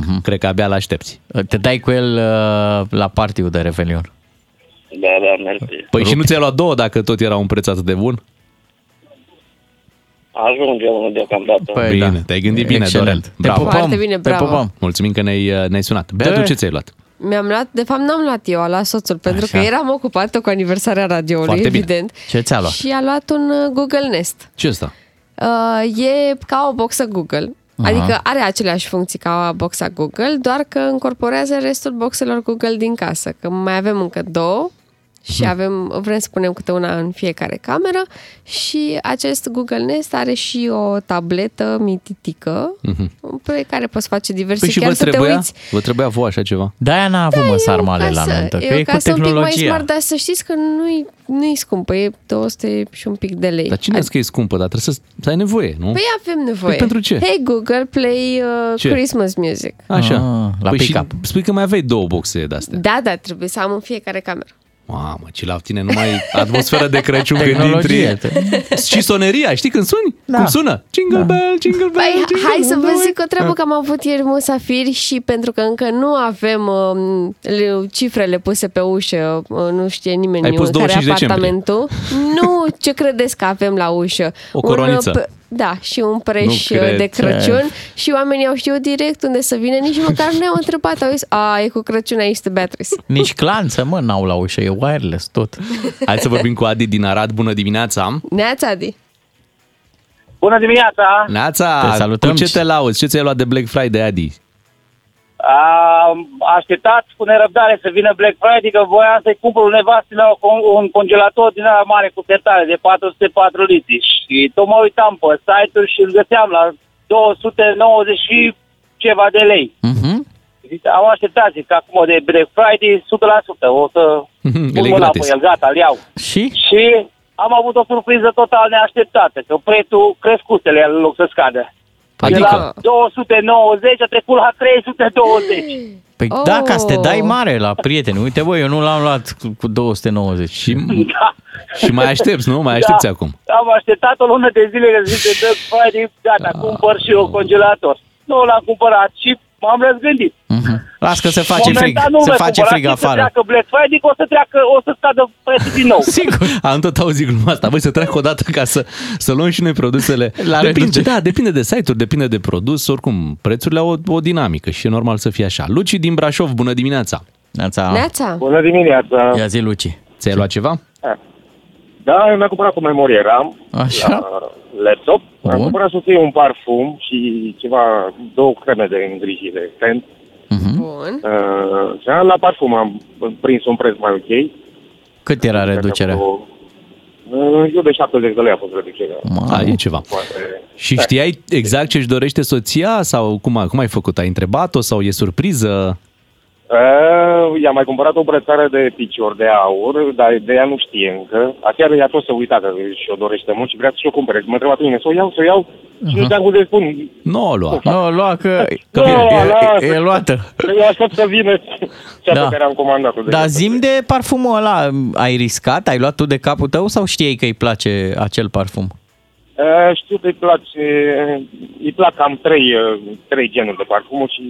Urmează. Cred că abia l-aștepți. Te dai cu el uh, la partiu de Revelion. Da, da, mersi. Păi și nu ți-ai luat două dacă tot era un preț atât de bun? Ajunge unul deocamdată. Păi Bine, da. te-ai gândit bine, Excelent. Dorel. Te Bravo. pupăm, Foarte bine, te bravo. pupăm. Mulțumim că ne-ai, ne-ai sunat. Bea, Bea. tu ce ți-ai luat? Mi-am luat, de fapt n-am luat eu, a luat soțul, pentru Așa. că eram ocupată cu aniversarea radioului, Foarte bine. evident. Ce ți-a luat? Și a luat un uh, Google Nest. Ce ăsta? Uh, e ca o boxă Google. Aha. Adică are aceleași funcții ca boxa Google, doar că încorporează restul boxelor Google din casă. Că mai avem încă două și avem, vrem să punem câte una în fiecare cameră și acest Google Nest are și o tabletă mititică pe care poți face diverse, Păi și chiar vă să te trebuia, uiți. vă trebuia vouă așa ceva? De-aia n-a avut mă sarmale la Casă- nuntă, că e e o cu casă un pic mai tehnologia. smart, dar să știți că nu-i, nu-i scumpă, e 200 și un pic de lei. Dar cine a zis că e scumpă? Dar trebuie să, să ai nevoie, nu? Păi avem nevoie. Păi pentru ce? Hey Google, play uh, Ce? Christmas music. Așa. Ah, la păi și pick-up. spui că mai aveai două boxe de-astea. Da, da, trebuie să am în fiecare cameră. Mamă, ce la tine numai atmosferă de Crăciun când Tehnologie. intri. Și soneria, știi când suni? Da. Cum sună? Jingle bell, jingle bell, Păi, jingle hai să bell. vă zic o treabă că am avut ieri musafiri și pentru că încă nu avem um, le- cifrele puse pe ușă, uh, nu știe nimeni Ai pus care e 25 decembrie. apartamentul. Nu, ce credeți că avem la ușă? O coroniță. Un, uh, p- da, și un preș Nu uh, cred. de Crăciun și oamenii au știut direct unde să vină, nici măcar nu ne-au întrebat, au zis, a, e cu Crăciun aici de Beatrice. Nici clanță, mă, n-au la ușă, e wireless tot. Hai să vorbim cu Adi din Arad. Bună dimineața! Neața, Adi. Bună dimineața! Neața, Te salutăm cu ce și- te lauzi? Ce ți-ai luat de Black Friday, Adi? Am așteptat cu nerăbdare să vină Black Friday, că voiam să-i cumpăr un nevastă la un congelator din ăla mare cu sertare de 404 litri. Și tot mă uitam pe site-uri și îl găseam la 290 și ceva de lei. Mhm. Zic, Am așteptat, zic, că acum de Black Friday 100%, o să El e pun mâna gratis. pe el, gata, îl iau. Și? Și am avut o surpriză total neașteptată, că prețul crescusele în loc să scadă. De Adică? la 290 a trecut la 320. Păi Oh. da, ca să te dai mare la prieteni. Uite, băi, eu nu l-am luat cu- cu 290. Și, Da. și mai aștepți, nu? Mai aștepți acum. Am așteptat o lună de zile că zice Black Friday, gata, Ah. cumpăr și eu congelator. Nu l-am cumpărat și m-am răzgândit. Mhm. Las că se face frig, Momentan nu se mai face cumpărat, frig și Să afară. treacă Black Friday, că o să treacă, o să scadă prețul din nou. Sigur. Am tot auzit gluma asta. Băi, să treacă o dată ca să, să luăm și noi produsele. La depinde, reducere. da, depinde de site-uri, depinde de produs. Oricum, prețurile au o, o dinamică și e normal să fie așa. Luci din Brașov, bună dimineața! Neața. Neața. Bună dimineața! Ia zi, Luci. Ți-ai luat ceva? Da, eu mi-am cumpărat o memorie RAM Așa. la laptop. Am Bun. cumpărat soției un parfum și ceva, două creme de îngrijire. Tent. Mhm. Bun. Uh, și la parfum am prins un preț mai ok. Cât era reducerea? Uh, Eu de 70 de lei a fost reducerea. Mamă. A, e ceva. Poate- Și știai exact ce își dorește soția sau cum, a- cum ai făcut? Ai întrebat-o sau e surpriză? Uh, i-am mai cumpărat o brățară de picior de aur, dar de ea nu știe încă. Chiar ea tot să uita că și-o dorește mult și vrea să-și o cumpere. Mă întreba pe mine, să o iau, să o iau? Și nu știam cum să spun. Nu o lua. Nu, lua că, că Nu, e, lasă. e, e luată. Eu aștept să vină cea Da. pe care am comandat-o. de Dar ea. zim de parfumul ăla, ai riscat? Ai luat tu de capul tău sau știai că îi place acel parfum? Uh, știu că îi place, îi plac cam trei, uh, trei genuri de parfumuri și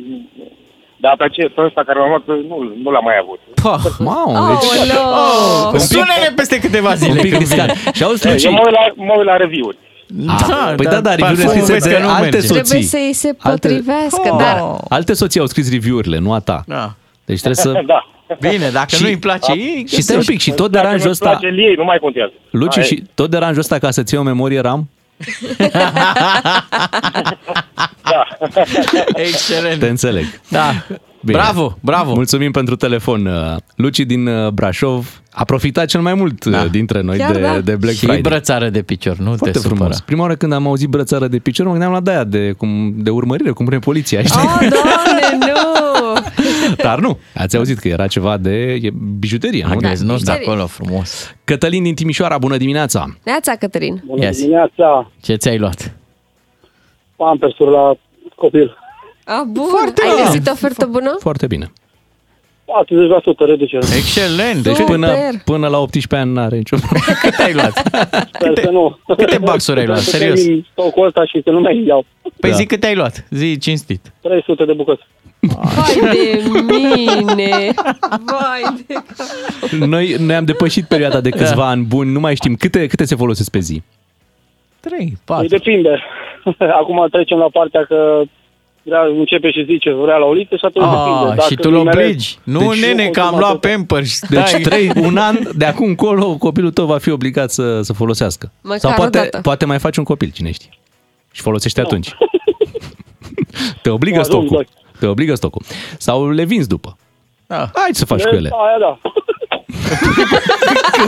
dar pe, ace- pe ăsta care l-am luat nu, nu l-am mai avut. Pah, Mamă, deci Aoleo! oh, sună-ne peste câteva zile un pic când vine. riscant. Și auzi, Eu Luci, mă uit la, mă uit la review-uri. Da, păi da, da, review-urile parfumul scrise vezi de că nu alte merge. soții. Trebuie să îi se Alte- potrivească, Oh. dar alte soții au scris review-urile, nu a ta. Da. Deci trebuie să... Da. Bine, dacă Și- nu-i place ei, Și stai un pic, și tot Dacă deranjul nu-ți ăsta... place ei, nu mai contează. Luci, Hai. și tot deranjul ăsta ca să-ți iei o memorie RAM? Da. Excelent. Te înțeleg. Da. Bine. Bravo, bravo. Mulțumim pentru telefon. uh, Luci din uh, Brașov a profitat cel mai mult Da. da. dintre noi Chiar de, da. de Black și Friday. brățară de picior, nu Foarte te supăra. frumos. Prima oară când am auzit brățară de picior, mă gândeam la de de, cum, de urmărire, cum pune poliția, știi? Oh, doamne, nu! Dar nu, ați auzit că era ceva de e bijuterie, nu? Agnes, nu de Bijuterie. acolo frumos. Cătălin din Timișoara, bună dimineața! Neața, Cătălin. Bună Yes. dimineața, Ce ți-ai luat? Pampersuri la copil. A, bun. Foarte Ai bine. găsit ofertă bună? Foarte bine. 40% reducere. Excelent. Deci Deci până, Super. până la 18 ani n-are nicio cât ai luat? Sper să nu. Câte baxuri ai luat? Sper să Serios? termin stocul ăsta și să nu mai iau. Păi Da. zic cât ai luat? Zi cinstit. 300 de bucăți. Vai de mine! Vai de... Noi, noi am depășit perioada de câțiva Da. ani buni, nu mai știm câte, câte se folosesc pe zi. 3, Păi 4. depinde. Acum trecem la partea că vrea, începe și zice vrea la o lită și atunci depinde. Ah, Dacă și tu îl nimerezi- obligi. Nu, Deci- nene, că am Nu luat consumată. Pampers. Deci Dai. trei, un an de acum încolo copilul tău va fi obligat să, să folosească. Măcar Sau o poate, dată. poate mai faci un copil, cine știe. Și folosește atunci. Te obligă Mă ajung, stocul. Te obligă stocul. Sau le vinzi după. Da. Hai să faci cu ele. Aia da.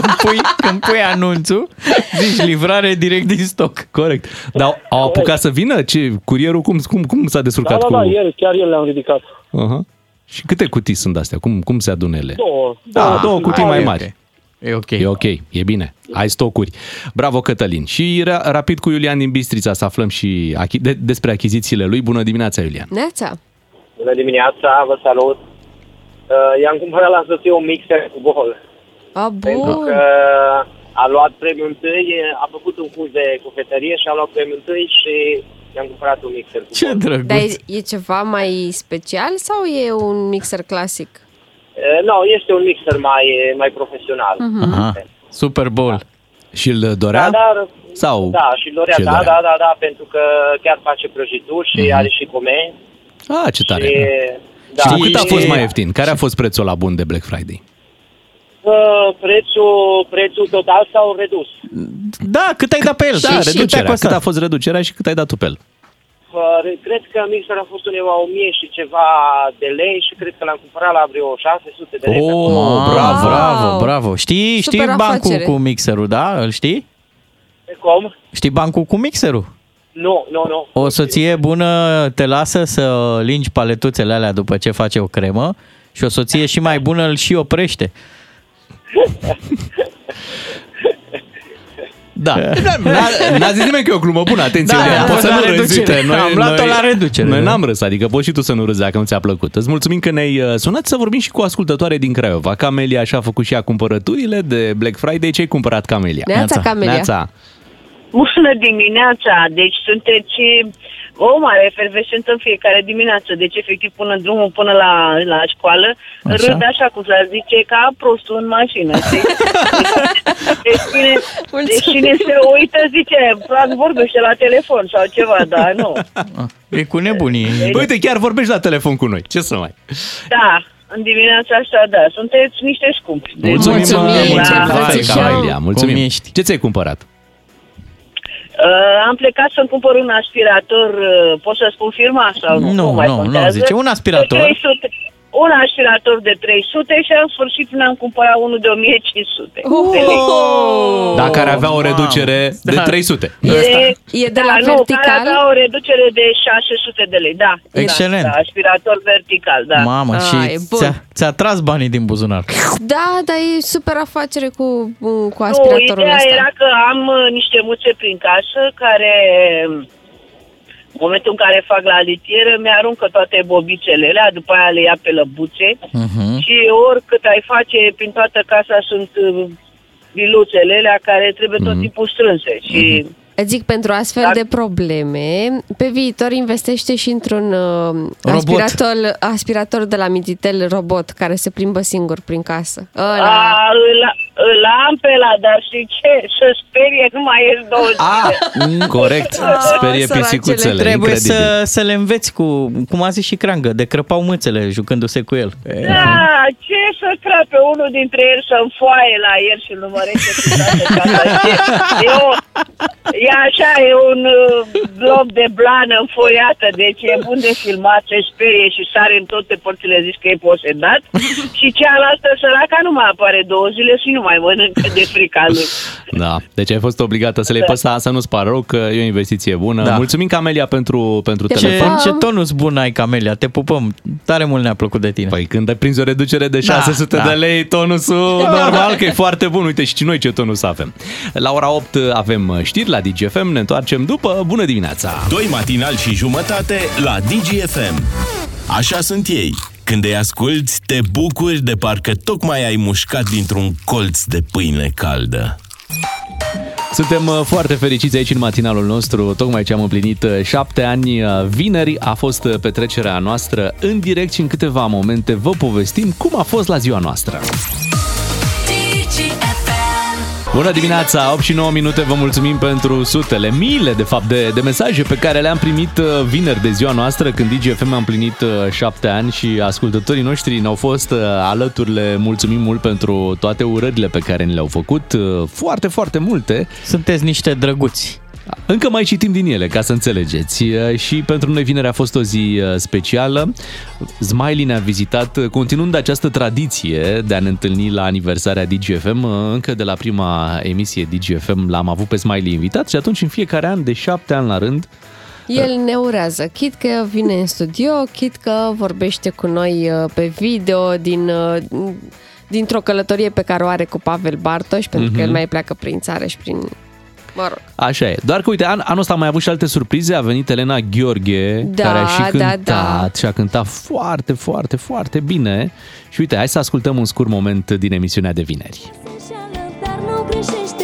Când, pui, când pui anunțul, zici livrare direct din stoc. Corect. Dar au apucat să vină? Ce, curierul cum, cum, cum s-a Da, descurcat da, cu... da, ieri, chiar ieri le-am ridicat. Uh-huh. Și câte cutii sunt astea? Cum, cum se adună ele? Două. Da, două cutii Ah, mai e mari. E ok. E ok, e bine. Ai stocuri. Bravo, Cătălin. Și ra- rapid cu Iulian din Bistrița să aflăm și achi- de- despre achizițiile lui. Bună dimineața, Iulian. Neața. Bună dimineața, vă salut. Uh, i-am cumpărat la soție un mixer cu bol. A, Pentru bun. că a luat premiul întâi, a făcut un curs de cofetărie și a luat premiul întâi și i-am cumpărat un mixer cu Ce bol. drăguț. Dar e, e ceva mai special sau e un mixer clasic? Uh, nu, este un mixer mai, mai profesional. Mhm. Aha. Super Bowl. Și îl dorea? Da, dar, Sau da, și dorea, și-l da, dorea? da, da, da, pentru că chiar face prăjituri și Mhm. are și comenzi. Ah, ce tare. Și, da, și cu cât a și- fost mai ieftin? Care a fost prețul la bun de Black Friday? Uh, prețul, prețul total s-au redus. Da, cât ai dat pe el? Da, Și- și cât a reducerea. costat? Cât a fost reducerea și cât ai dat tu pe el? Uh, Cred că mixer a fost undeva 1000 și ceva de lei și cred că l-am cumpărat la vreo 600 de lei. Oh, Oh, bravo. bravo, bravo. Știi, știi Super bancul afacere. cu mixerul, da? Îl știi? Cum? Știi bancul cu mixerul? Nu, nu, nu. O soție bună te lasă să lingi paletuțele alea după ce face o cremă și o soție și mai bună îl și oprește. Da. N-a, n-a zis nimeni că e o glumă bună, atenție, Da, Iulian, a poți fost să la nu râzi. reducere. Uite, Am luat-o la reducere, Noi da. n-am râs, adică poți și tu să nu râzi dacă nu ți-a plăcut. Îți mulțumim că ne-ai uh, sunat să vorbim și cu o ascultătoare din Craiova. Camelia și-a făcut și ea cumpărăturile de Black Friday. Ce ai cumpărat, Camelia? Neața, Camelia. Neața. Bună dimineața! Deci sunteți o mare efervescentă în fiecare dimineață. Deci, efectiv, până drumul până la, la școală, Așa. așa? râd așa cum s-ar zice, ca prostul în mașină. știi? Deci, cine, deci cine se uită zice, Vlad vorbește la telefon sau ceva, dar nu. E cu nebunii. Bă, uite, chiar vorbești la telefon cu noi. Ce să mai? Da, în dimineața asta, da, sunteți niște scumpi. Deci, Mulțumim, Mulțumim, mulțumim, ce Vai, îmbrățișăm. Camelia, mulțumim. Cum ești? Ce ți-ai cumpărat? Uh, am plecat să-mi cumpăr un aspirator, uh, pot să spun firma sau nu? Nu, mai nu, nu contează. zice, un aspirator. De 300, un aspirator de 300 și în sfârșit ne-am cumpărat unul de 1500 de lei. Oh! Dacă ar avea o mamă. reducere de Da. 300. E, E de la da, nu, care vertical? avea o reducere de 600 de lei, da. Excelent. Da, da, aspirator vertical, da. Mamă, Ah, și e bun. ți-a, ți-a tras banii din buzunar. Da, dar e super afacere cu, cu Nu, aspiratorul ideea ăsta. era că am uh, niște muțe prin casă care în momentul în care fac la litieră mi-aruncă toate bobițele alea, după aia le ia pe lăbuțe Uh-huh. și oricât ai face prin toată casa sunt uh, biluțele alea care trebuie tot timpul strânse și Îți zic, pentru astfel Dar- de probleme, pe viitor investește și într-un uh, Robot. aspirator, aspirator de la Mititel robot care se plimbă singur prin casă. a, Ăla. îl, îl am pe la, dar știi ce? Să sperie nu mai ies două zile. Ah, corect. Sperie săracele. pisicuțele. Trebuie incredibil. să, să le înveți cu, cum a zis și Crangă, de crăpau mâțele jucându-se cu el. E, Da, ce să crape unul dintre el să-mi foaie la el și nu mărește cu toată casa. E, o, e așa, e un uh, bloc de blană înfoiată, deci e bun de filmat, se sperie și sare în toate părțile, zici că e posedat. și cealaltă săraca nu mai apare două zile și nu mai mănâncă de frica lui. Da, deci ai fost obligată să le iei pe ăsta, să nu-ți pară rău că e o investiție bună. Da. Mulțumim, Camelia, pentru, pentru Ce, telefon. ce tonus bun ai, Camelia, te pupăm. Tare mult ne-a plăcut de tine. Păi când ai prins o reducere de Da, 600 da. de lei, tonusul normal că e foarte bun. Uite și noi ce tonus avem. La ora 8 avem știri la DGFM, ne întoarcem după. Bună dimineața! Doi matinali și jumătate la DGFM. Așa sunt ei. Când îi asculti, te bucuri de parcă tocmai ai mușcat dintr-un colț de pâine caldă. Suntem uh, foarte fericiți aici în matinalul nostru, tocmai ce am împlinit uh, șapte ani. uh, Vineri a fost uh, petrecerea noastră în direct și în câteva momente vă povestim cum a fost la ziua noastră. Bună dimineața, 8 și 9 minute, vă mulțumim pentru sutele, miile de fapt de, de mesaje pe care le-am primit uh, vineri de ziua noastră când DGFM a împlinit uh, 7 ani și ascultătorii noștri ne-au fost uh, alături, le mulțumim mult pentru toate urările pe care ni le-au făcut, uh, foarte, foarte multe. Sunteți niște drăguți. Încă mai citim din ele, ca să înțelegeți. Uh, Și pentru noi vinerea a fost o zi uh, specială. Smiley ne-a vizitat, uh, continuând această tradiție de a ne întâlni la aniversarea DGFM. Uh, Încă de la prima emisie DGFM l-am avut pe Smiley invitat și atunci în fiecare an, de șapte ani la rând, El ne urează, chit că vine în studio, chit că vorbește cu noi uh, pe video din, uh, dintr-o călătorie pe care o are cu Pavel Bartoș, pentru că Mhm. el mai pleacă prin țară și prin... Mă rog. Așa e. Doar că, uite, an, anul ăsta am mai avut și alte surprize. A venit Elena Gheorghe, Da, care a și da, cântat da. și a cântat foarte, foarte, foarte bine. Și uite, hai să ascultăm un scurt moment din emisiunea de vineri. Dar nu greșește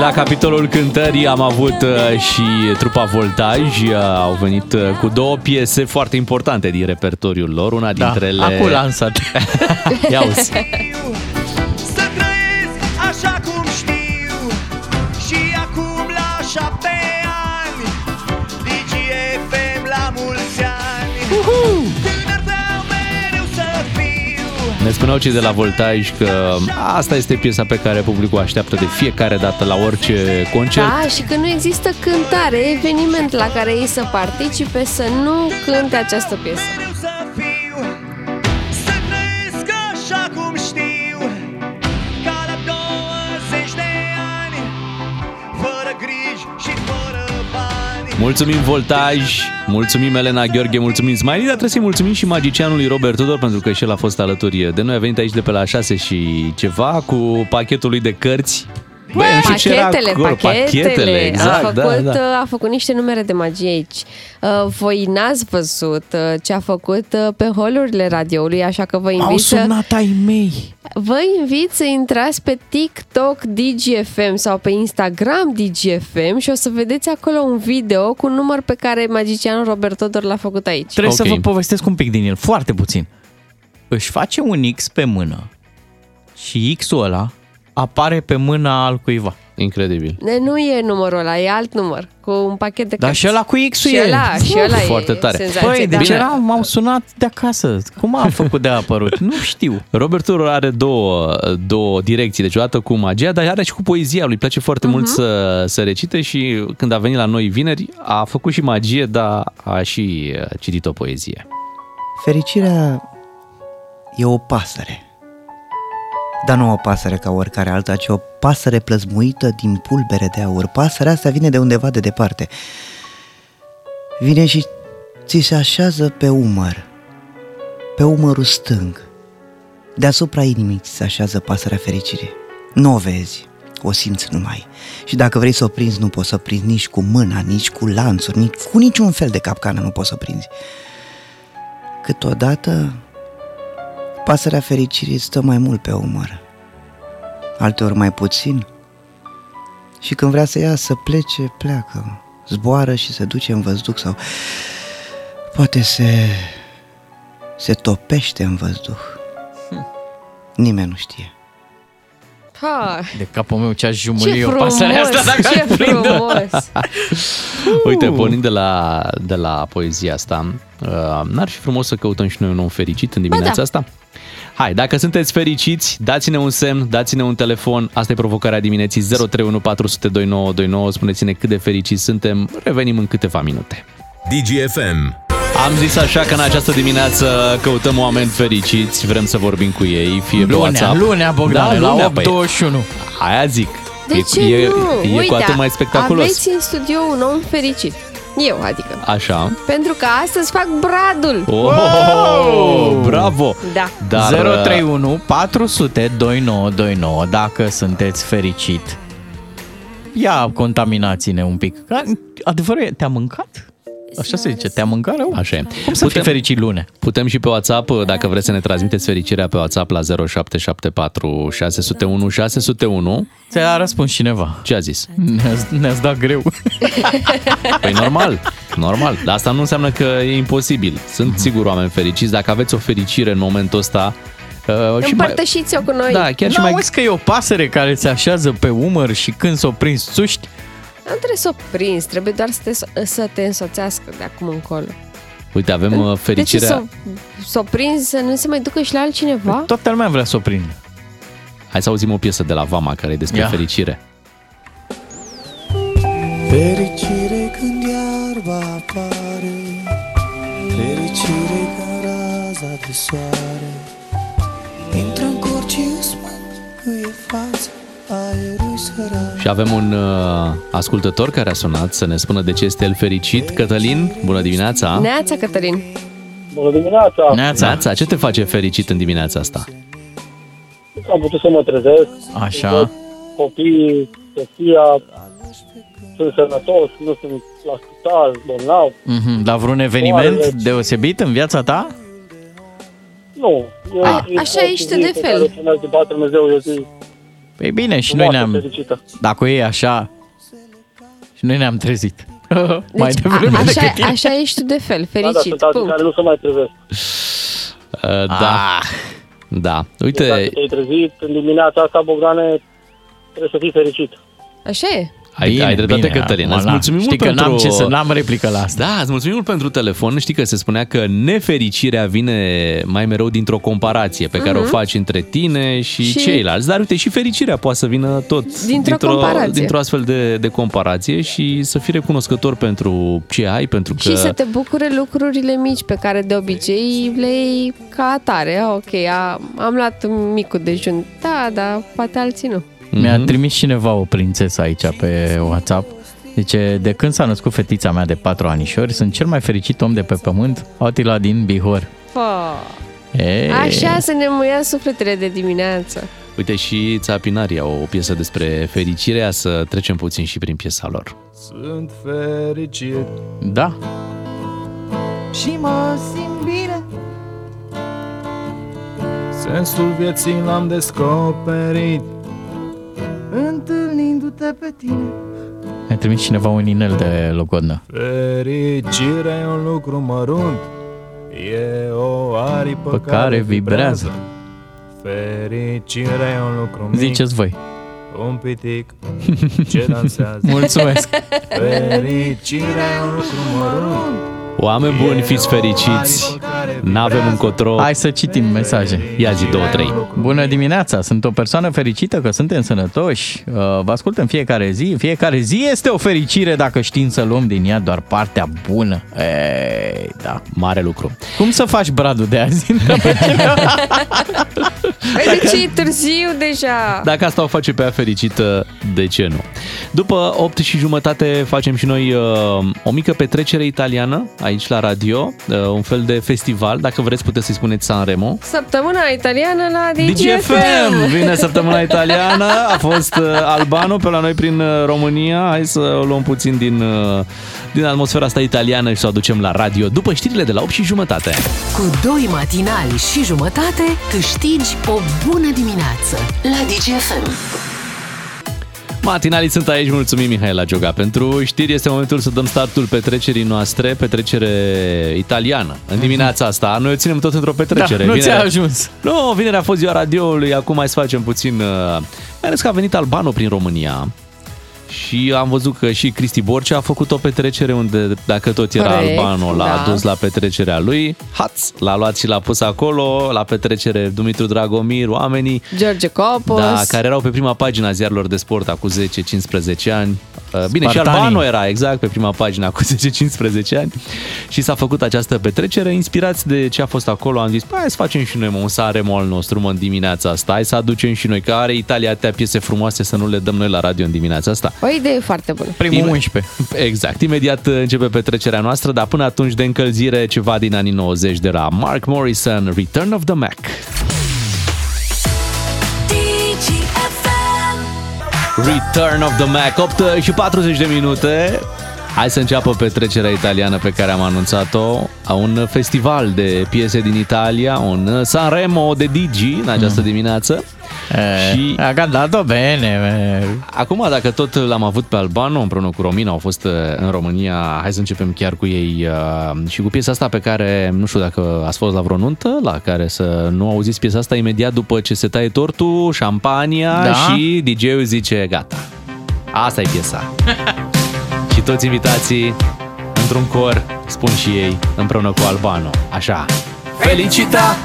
la capitolul cântării am avut uh, și trupa Voltaj. Uh, Au venit uh, cu două piese foarte importante din repertoriul lor. Una Da, dintre ele... acum lansat. Ia uzi. spuneau cei de la Voltaj că asta este piesa pe care publicul o așteaptă de fiecare dată la orice concert. Da, și că nu există cântare, eveniment la care ei să participe, să nu cânte această piesă. Mulțumim Voltaj, mulțumim Elena Gheorghe, mulțumim Smiley, dar trebuie să-i mulțumim și magicianului Robert Tudor pentru că și el a fost alături de noi. A venit aici de pe la 6 și ceva cu pachetul lui de cărți. Băi, nu știu ce era Pachetele, acolo. pachetele. exact, a, făcut, da, da. a făcut niște numere de magie aici. Uh, Voi n-ați văzut uh, ce a făcut uh, pe holurile radioului, așa că vă M-au invit să... sunat ai mei. Vă invit să intrați pe TikTok DGFM sau pe Instagram DGFM și o să vedeți acolo un video cu un număr pe care magicianul Robert Todor l-a făcut aici. Trebuie să vă povestesc un pic din el, foarte puțin. Își face un X pe mână și X-ul ăla apare pe mâna al cuiva. Incredibil. Ne, nu e numărul ăla, e alt număr, cu un pachet de Dar cărți. și ăla cu X-ul și e. Ăla, și ăla Foarte e tare. senzație, Păi, da. deci era, m-au sunat de acasă. Cum a făcut de a apărut? Nu știu. Robert Tudor are două, două direcții, deci o dată cu magia, dar are și cu poezia. Lui place foarte Mhm. mult să, să recite și când a venit la noi vineri, a făcut și magie, dar a și uh, citit o poezie. Fericirea e o pasăre. Dar nu o pasăre ca oricare alta, ci o pasăre plăzmuită din pulbere de aur. Pasărea asta vine de undeva de departe. Vine și ți se așează pe umăr, pe umărul stâng. Deasupra inimii ți se așează pasărea fericirii. Nu o vezi, o simți numai. Și dacă vrei să o prinzi, nu poți să o prinzi nici cu mâna, nici cu lanțuri, nici cu niciun fel de capcană nu poți să o prinzi. Câteodată, pasărea fericirii stă mai mult pe umăr, alteori mai puțin. Și când vrea să ia să plece, pleacă, zboară și se duce în văzduh sau poate se, se topește în văzduh. Nimeni nu știe. Ha, De capul meu ce-aș ce jumulie o frumos, pasăre asta dacă ce ar prinde. frumos. Uite, pornind de la, de la poezia asta, uh, n-ar fi frumos să căutăm și noi un om fericit în dimineața da. asta? Hai, dacă sunteți fericiți, dați-ne un semn, dați-ne un telefon. Asta e provocarea dimineții 031 400 2929. Spuneți-ne cât de fericiți suntem. Revenim în câteva minute. DGFM. Am zis așa că în această dimineață căutăm oameni fericiți, vrem să vorbim cu ei, fie pe Lunea, WhatsApp. lunea, Bogdane, la lunea, păi, 8.21. Aia zic. De e, ce e, nu? e Uite, cu atât mai spectaculos. aveți în studio un om fericit. Eu, adică. Așa. Pentru că astăzi fac bradul. Oh, bravo! Da. Dar, 031 400 2929 dacă sunteți fericit. Ia contaminați-ne un pic. Adevărul e, te-a mâncat? Așa se zice, te-a mâncat rău? Așa e. Cum să fii fericit lune? Putem și pe WhatsApp, dacă vreți să ne transmiteți fericirea pe WhatsApp la 0774 601 601. Ți-a răspuns cineva. Ce a zis? Ne-ați, ne-ați dat greu. Păi normal, normal. Dar asta nu înseamnă că e imposibil. Sunt sigur oameni fericiți. Dacă aveți o fericire în momentul ăsta, uh, și mai, Împărtășiți-o cu noi. Da, chiar și mai... N-auzi că e o pasăre care se așează pe umăr și când s-o prins țuști? Nu trebuie să o prinzi, trebuie doar să te, să te însoțească de acum încolo. Uite, avem uh, De ce fericirea... să, să o prinzi, să nu se mai ducă și la altcineva? Toată lumea vrea să o prindă. Hai să auzim o piesă de la Vama care e despre Ia. fericire. Fericire când iarba apare Fericire când raza de soare Intră în corci îți mângâie fața Aerul sărat Și avem un uh, ascultător care a sunat să ne spună de ce este el fericit. Cătălin, bună dimineața! Neața, Cătălin. Bună dimineața! Neața. Neața, ce te face fericit în dimineața asta? Am putut să mă trezesc. Așa. Copiii, soția, sunt sănătos, nu sunt la spital, bolnav. Mm-hmm. Dar vreun eveniment Oare- deosebit în viața ta? Nu. Eu, A, așa ești tu de fel. De bate Dumnezeu, eu zi Păi bine, și noi frumoasă, ne-am... fericită. Dacă e așa, și noi ne-am trezit. Mai Deci, devreme a, așa, decât tine. așa ești tu de fel, Da, da, fericit, sunt alții punct. care nu se mai trezesc. Uh, da. Da. Dacă Uite, te-ai trezit în dimineața asta, Bogdane, trebuie să fii fericit. Așa e. ai, ai dreptate, Cătălin. acum, Îți na, mulțumim Știi mult că pentru... n-am ce să n-am replică la asta. Da, îți mulțumim mult pentru telefon. Știi că se spunea că nefericirea vine mai mereu dintr-o comparație pe care Mhm. o faci între tine și, Și- ceilalți. Dar uite, și fericirea poate să vină tot Dintr-o comparație. dintr-o astfel de, de comparație și să fii recunoscător pentru ce ai, pentru că... Și să te bucure lucrurile mici pe care de obicei le iei ca atare. Ah, Ok, a, am luat micul dejun. Da, dar poate alții nu. Mi-a Mhm. trimis cineva o prințesă aici pe WhatsApp. Zice, de când s-a născut fetița mea de patru anișori, sunt cel mai fericit om de pe pământ, Atila din Bihor. Fă. E, Așa să ne muia sufletele de dimineață. Uite și Țapinarii au o piesă despre fericirea, să trecem puțin și prin piesa lor. Sunt fericit Da, Și mă simt bine Sensul vieții l-am descoperit Întâlnindu-te pe tine mi-a trimis cineva un inel de logodnă. Fericirea e un lucru mărunt E o aripă Pe care vibrează. Fericirea e un lucru mic Ziceți voi. Un pitic ce dansează Mulțumesc. Fericirea e un lucru mărunt Oameni buni, fiți fericiți! N-avem încotro. Hai să citim mesaje. Ia zi două, trei. Bună dimineața, sunt o persoană fericită că suntem sănătoși. Uh, Vă ascult în fiecare zi. Fiecare zi este o fericire dacă știm să luăm din ea doar partea bună. Ei, da. Mare lucru. Cum să faci bradul de azi? Păi de ce e târziu deja? Dacă asta o face pe ea fericită, de ce nu? După 8 și jumătate facem și noi uh, o mică petrecere italiană aici la radio, uh, un fel de festival, dacă vreți puteți să-i spuneți Sanremo. Săptămâna italiană la DGFM! DGFM. Vine săptămâna italiană, a fost uh, Albano pe la noi prin uh, România. Hai să o luăm puțin din, uh, din atmosfera asta italiană și să o aducem la radio după știrile de la 8 și jumătate. Cu doi matinali și jumătate câștigi o bună dimineață la DGFM. Matinalii sunt aici, mulțumim Mihaela Gioga pentru știri. Este momentul să dăm startul petrecerii noastre, petrecere italiană. În dimineața asta, noi o ținem tot într-o petrecere. Da, nu Vinerea- ți-a ajuns. Nu, vinerea a fost ziua radioului, acum mai să facem puțin... Uh, mai ales că a venit Albano prin România și am văzut că și Cristi Borcea a făcut o petrecere unde, dacă tot era Corect, Albano, l-a da. adus la petrecerea lui, haț, l-a luat și l-a pus acolo, la petrecere Dumitru Dragomir, oamenii George Copos. da, care erau pe prima pagina a ziarilor de sport acum 10-15 ani. Uh, Bine, și Spartanii. Albano era exact pe prima pagina cu 10-15 ani și s-a făcut această petrecere. Inspirați de ce a fost acolo, am zis, "Păi, hai să facem și noi mă, un Sanremo al nostru mă, în dimineața asta, hai să aducem și noi, că are Italia atâtea piese frumoase să nu le dăm noi la radio în dimineața asta. O idee foarte bună. Primul Ime- 11. Exact, imediat uh, începe petrecerea noastră, dar până atunci de încălzire ceva din anii 90 de la Mark Morrison, Return of the Mac. Return of the Mac, 8 și 40 de minute. Hai să înceapă petrecerea italiană pe care am anunțat-o. A Un festival de piese din Italia, un Sanremo de Digi în această dimineață. și... A cantato bene. Acum, dacă tot l-am avut pe Albano împreună cu Romina, au fost uh, în România, hai să începem chiar cu ei uh, și cu piesa asta pe care, nu știu dacă ați fost la vreo nuntă, la care să nu auziți piesa asta imediat după ce se taie tortul, șampania Da. și DJ-ul zice gata. Asta e piesa. și toți invitații într-un cor spun și ei împreună cu Albano. Așa. Felicita!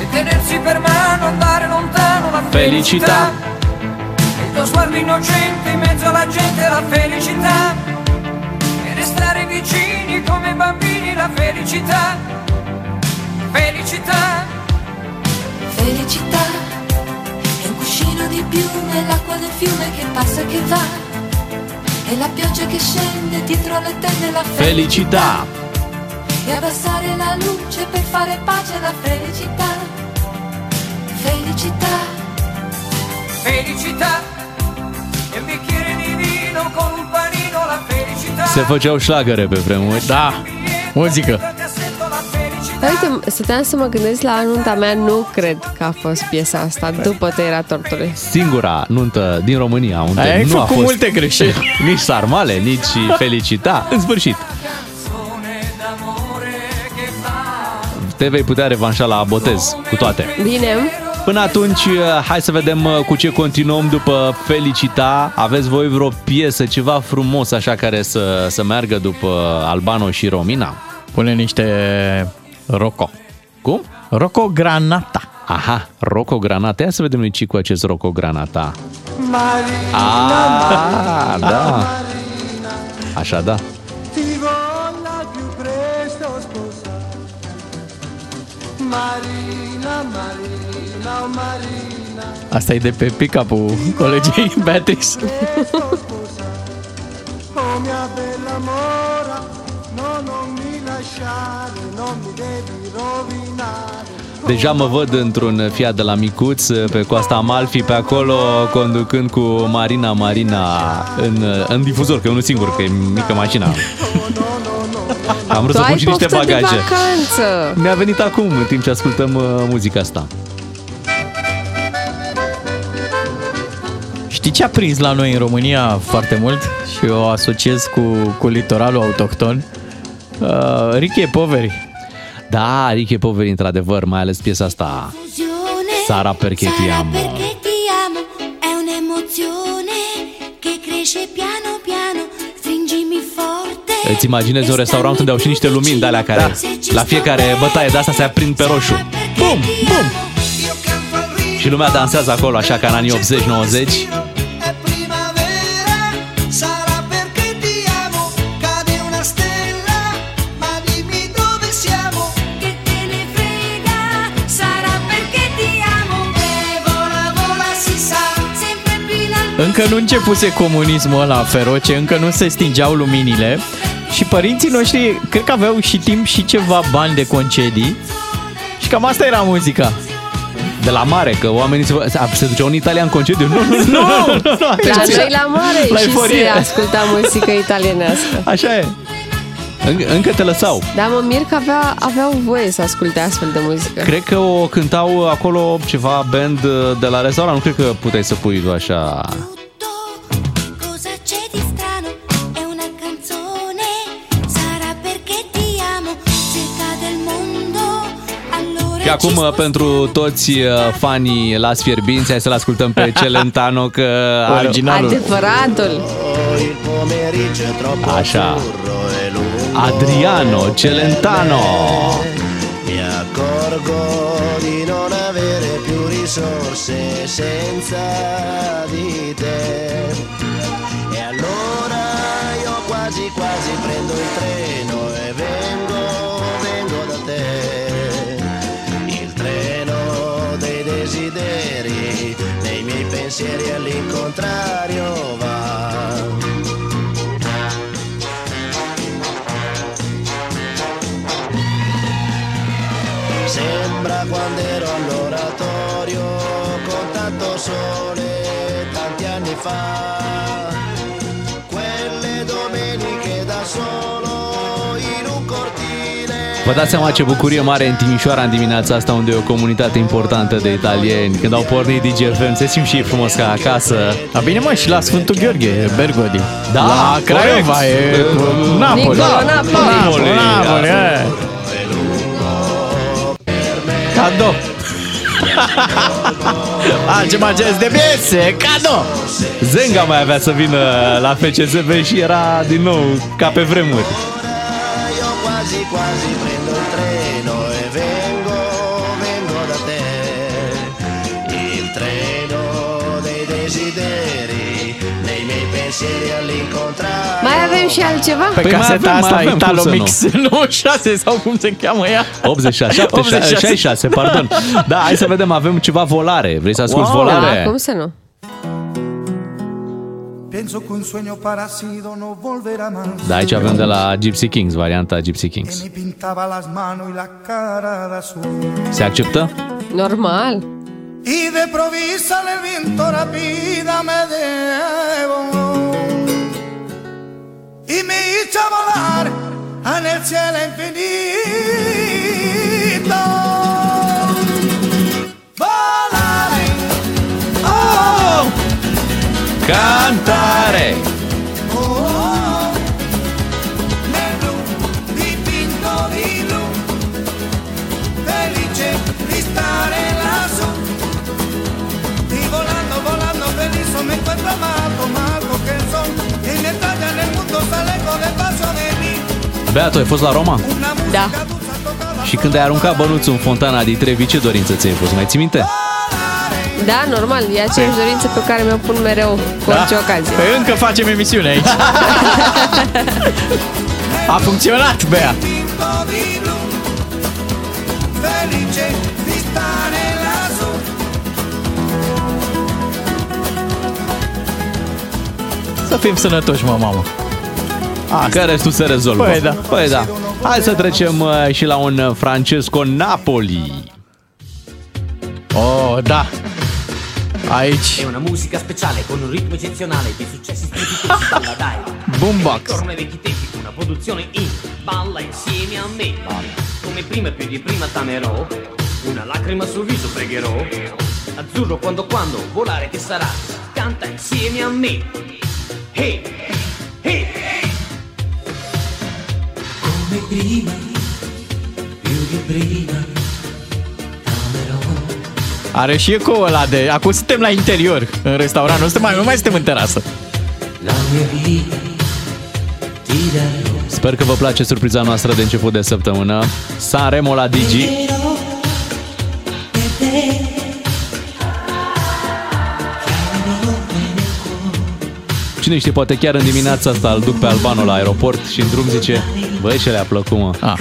E tenersi per mano, andare lontano, la Felicità. E il tuo sguardo innocente in mezzo alla gente, la felicità. E restare vicini come bambini, la felicità. Felicità. Felicità è un cuscino di piume, l'acqua del fiume che passa e che va. E la pioggia che scende dietro le tende, la Felicità! E abbassare la luce per fare pace alla felicità. Felicità. Felicità. E un bicchiere di vino con un panino, la felicità. Se făceau șlagăre pe vremuri. Da, muzică. Dar uite, stăteam să mă gândesc la nunta mea, nu cred că a fost piesa asta după tăierea tortului. Singura nuntă din România unde Ai nu a făcut fost multe greșeli. nici sarmale, nici felicita. În sfârșit. Te vei putea revanșa la botez cu toate. Bine, Până atunci, hai să vedem uh, cu ce continuăm după Felicita. Aveți voi vreo piesă, ceva frumos așa care să, să meargă după Albano și Romina? Pune niște Rocco. Cum? Rocco Granata. Aha, Rocco Granata. Ia să vedem lui Cicu acest Rocco Granata. Marina, Ah, da. Așa da. ti voglio più presto sposare. Marina, Marina, oh Marina. Asta e de pe pick-up-ul colegii Beatrice. Oh mia bella mora, no, non Deja mă văd într-un Fiat de la Micuț pe coasta Amalfi, pe acolo conducând cu Marina Marina în, în difuzor, că e unul singur, că e mică mașina. Am vrut tu să pun ai și niște poftă de bagaje. vacanță. Mi-a venit acum, în timp ce ascultăm uh, muzica asta. Știi ce a prins la noi în România foarte mult și o asociez cu, cu litoralul autohton? Uh, Ricky e poveri. Da, Ricky Poveri, într-adevăr, mai ales piesa asta. Sara perché ti amo. Perché ti amo è un'emozione che cresce piano piano. Stringimi forte. Îți imaginezi un restaurant unde au și niște lumini de alea care Da. la fiecare bătaie de asta se aprind pe roșu. Bum, bum! Și lumea dansează acolo așa ca în anii 80-90. Încă nu începuse comunismul ăla feroce, încă nu se stingeau luminile și părinții noștri cred că aveau și timp și ceva bani de concedii și cam asta era muzica. De la mare, că oamenii se, se duceau în Italia în concediu. Nu, nu, nu, nu, nu, nu La atenție. noi la mare La și euforie. se asculta muzică italienească. Așa e. În, încă te lăsau. Dar mă mir că avea, aveau voie să asculte astfel de muzică. Cred că o cântau acolo ceva band de la restaurant. Nu cred că puteai să pui tu așa... Cosa c'è di strano? È una canzone. Sarà perché ti amo. Cerca del mondo. Allora Și acum, pentru toți uh, fanii Las Fierbinți, hai să-l ascultăm pe Celentano, că are Adevăratul. Il pomeriggio è troppo Așa. Adriano Celentano. Mi accorgo di non avere più risorse senza di te. E allora io quasi quasi prendo il treno e vengo, vengo da te. Il treno dei desideri, nei miei pensieri all'incontrario fa. Quelle domeniche da solo in un cortile. Vă dați seama ce bucurie mare în Timișoara în dimineața asta unde e o comunitate importantă de italieni. Când au pornit DGFM se simt și ei frumos ca acasă. A bine mă și la Sfântul Gheorghe, Bergodi. Da, la Craiova, e cu Napoli. Nicola, Napoli Napoli, Napoli, Napoli eh. Cadou. Altceva gest de piese, cadou. Zenga mai avea să vină la FCSB și era din nou ca pe vremuri. Avem și altceva? Pe Păi mai caseta avem, mai asta, avem, cum Italo să Mix 96 sau cum se cheamă ea? 86, 76, 66, pardon. Da, hai să vedem, avem ceva volare. Vrei să asculti Wow. volare? Da, cum să nu? Pienso que un sueño parecido no volverá más. Da, aici avem de la Gypsy Kings, varianta Gypsy Kings. Me pintaba las manos y la cara de azul. Se acceptă? Normal. Y de provisa el viento rapida me debo y me hizo volar en el cielo infinito. Volare, oh, Cantare! Beatu, ai fost la Roma? Da. Și când ai aruncat bănuțul în fontana di Trevi, ce dorință ți-ai fost? Mai ții minte? Da, normal. E aceeași dorință pe care mi-o pun mereu cu orice ocazie. Păi încă facem emisiune aici. A funcționat, Bea. Dipinto di blu, felice di stare lassù. Să fim sănătoși, mă, mamă. Că restul se rezolvă. Păi da. Păi da. Hai să trecem uh, și la un uh, Francesco Napoli. Oh, da. Aici, È una musica speciale con un ritmo eccezionale di successi strepitosi si balla dai boombox. Torna ai vecchi tempi una produzione in Balla insieme a me Come prima più di prima t'amerò Una lacrima sul viso pregherò Azzurro quando quando volare che sarà Canta insieme a me Hey, hey, Come prima, più di prima. Are și eco ăla de... Acum suntem la interior, în restaurant. Nu, suntem mai, nu mai suntem în terasă. La mia vita ti darò. Sper că vă place surpriza noastră de început de săptămână. Sanremo la Digi. Cine știe, poate chiar în dimineața asta îl duc pe Albano la aeroport și în drum zice Băi, ce le-a plăcut, mă. Ah.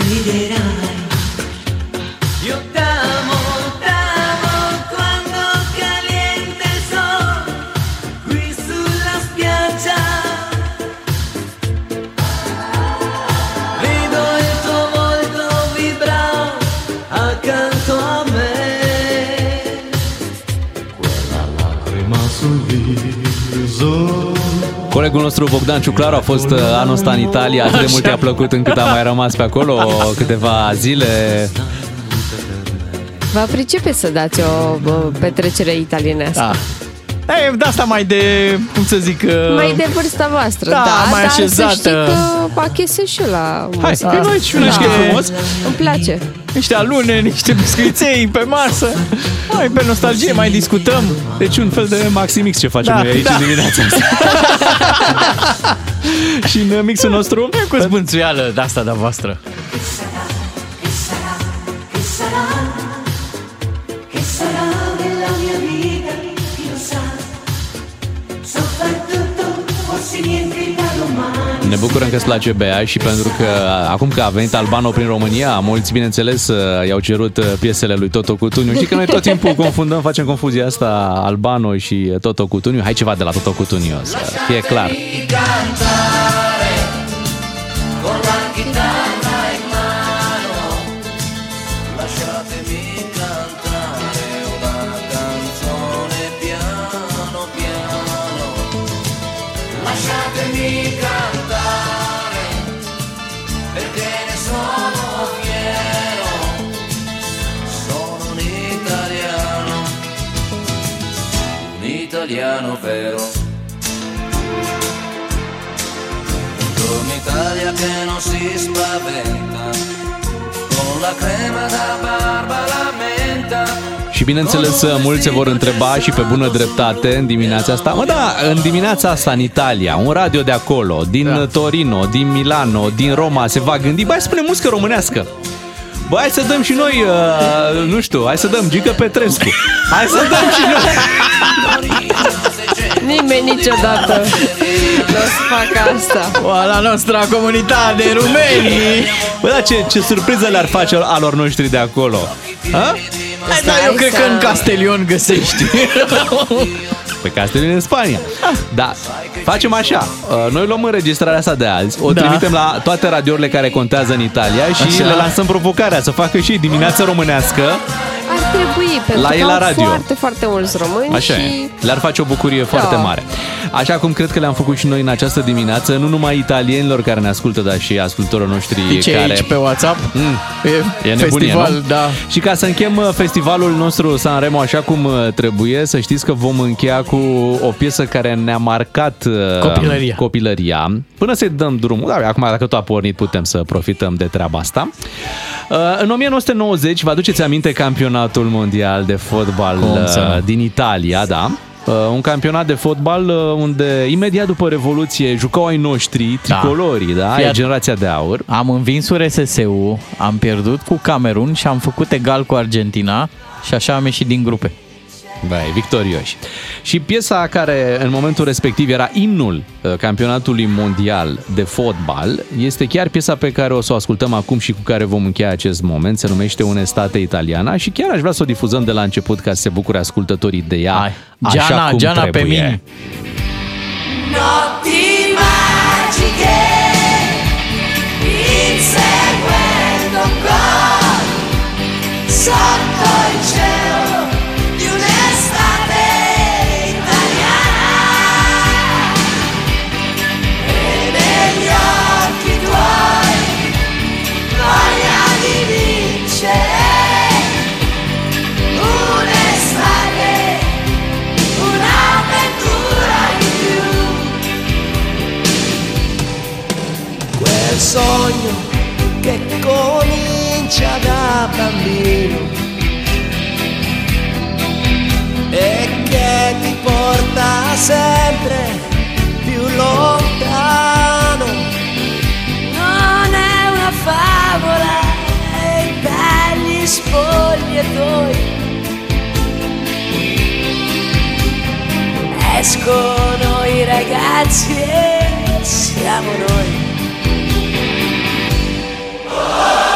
Colegul nostru Bogdan Ciuclaru a fost uh, anul ăsta în Italia, atât de mult i-a plăcut încât a mai rămas pe acolo câteva zile. Vă pricepe să dați o bă, petrecere italienească. Da. E, de asta mai de, cum să zic... uh, Mai de vârsta voastră, Da, da, mai dar așezată. să știi că achesez și eu la Hai, muzica că noi asta. și niște frumos. Îmi place. Niște alune, niște biscuiței pe masă. Hai, pe nostalgie mai discutăm. Deci un fel de Maximix ce facem Da, noi aici da. în dimineața asta. și în mixul nostru Cu zbânțuială de asta de voastră. Ne bucurăm că îți place Bea și pentru că acum că a venit Albano prin România, mulți, bineînțeles, i-au cerut piesele lui Toto Cutuniu. Și că noi tot timpul confundăm, facem confuzia asta Albano și Toto Cutuniu. Hai ceva de la Toto Cutuniu, să fie clar. cantare italiano vero. Buongiorno Italia che non si spaventa, con la crema da barba la menta. Și bineînțeles, mulți se vor întreba și pe bună dreptate în dimineața asta. Mă, da, în dimineața asta în Italia, un radio de acolo, din da. Torino, din Milano, din Roma, se va gândi, băi, spune muzică românească. Bă, hai să dăm și noi, uh, nu știu, hai să dăm Gică Petrescu. Hai să dăm și noi. Nimeni niciodată nu o să facă asta. La nostra comunitate rumeni. Bă, da, ce, ce surpriză le-ar face alor noștri de acolo. Ha? Hai, da, eu cred că în Castelion găsești. Pe Castellin în Spania. Da, facem așa. Uh, Noi luăm înregistrarea asta de azi, o Da. trimitem la toate radiourile care contează în Italia și Așa. le lansăm provocarea să facă și dimineața românească. Ar trebui, pentru La că ei la au radio. foarte, foarte mulți români Așa și... e. Le-ar face o bucurie foarte Da. mare. Așa cum cred că le-am făcut și noi în această dimineață, nu numai italienilor care ne ascultă, dar și ascultorii noștri Ce care... aici pe WhatsApp? Mm. E, E nebunie, festival, nu? da. Și ca să închem uh, festivalul nostru Sanremo așa cum uh, trebuie, să știți că vom încheia cu o piesă care ne-a marcat uh, Copilăria. copilăria. Până să-i dăm drumul, da, acum dacă tot a pornit putem să profităm de treaba asta. Uh, În 1990, vă aduceți aminte campionatul mondial de fotbal Cum să uh, nu? din Italia, da? Uh, Un campionat de fotbal uh, unde imediat după Revoluție jucau ai noștri, tricolorii, da? Aia Fiat- generația de aur. Am învins URSS-ul, am pierdut cu Camerun și am făcut egal cu Argentina și așa am ieșit din grupe. Băi, victorioși. Și piesa care în momentul respectiv era imnul uh, campionatului mondial de fotbal este chiar piesa pe care o să o ascultăm acum și cu care vom încheia acest moment. Se numește Unestate Italiana și chiar aș vrea să o difuzăm de la început ca să se bucure ascultătorii de ea Hai. așa Giana, cum Giana pe trebuie. mine. Notti magiche, inseguendo un gol sogno che comincia da bambino e che ti porta sempre più lontano. Non è una favola, belli spogliatoi escono i ragazzi e siamo noi. Notti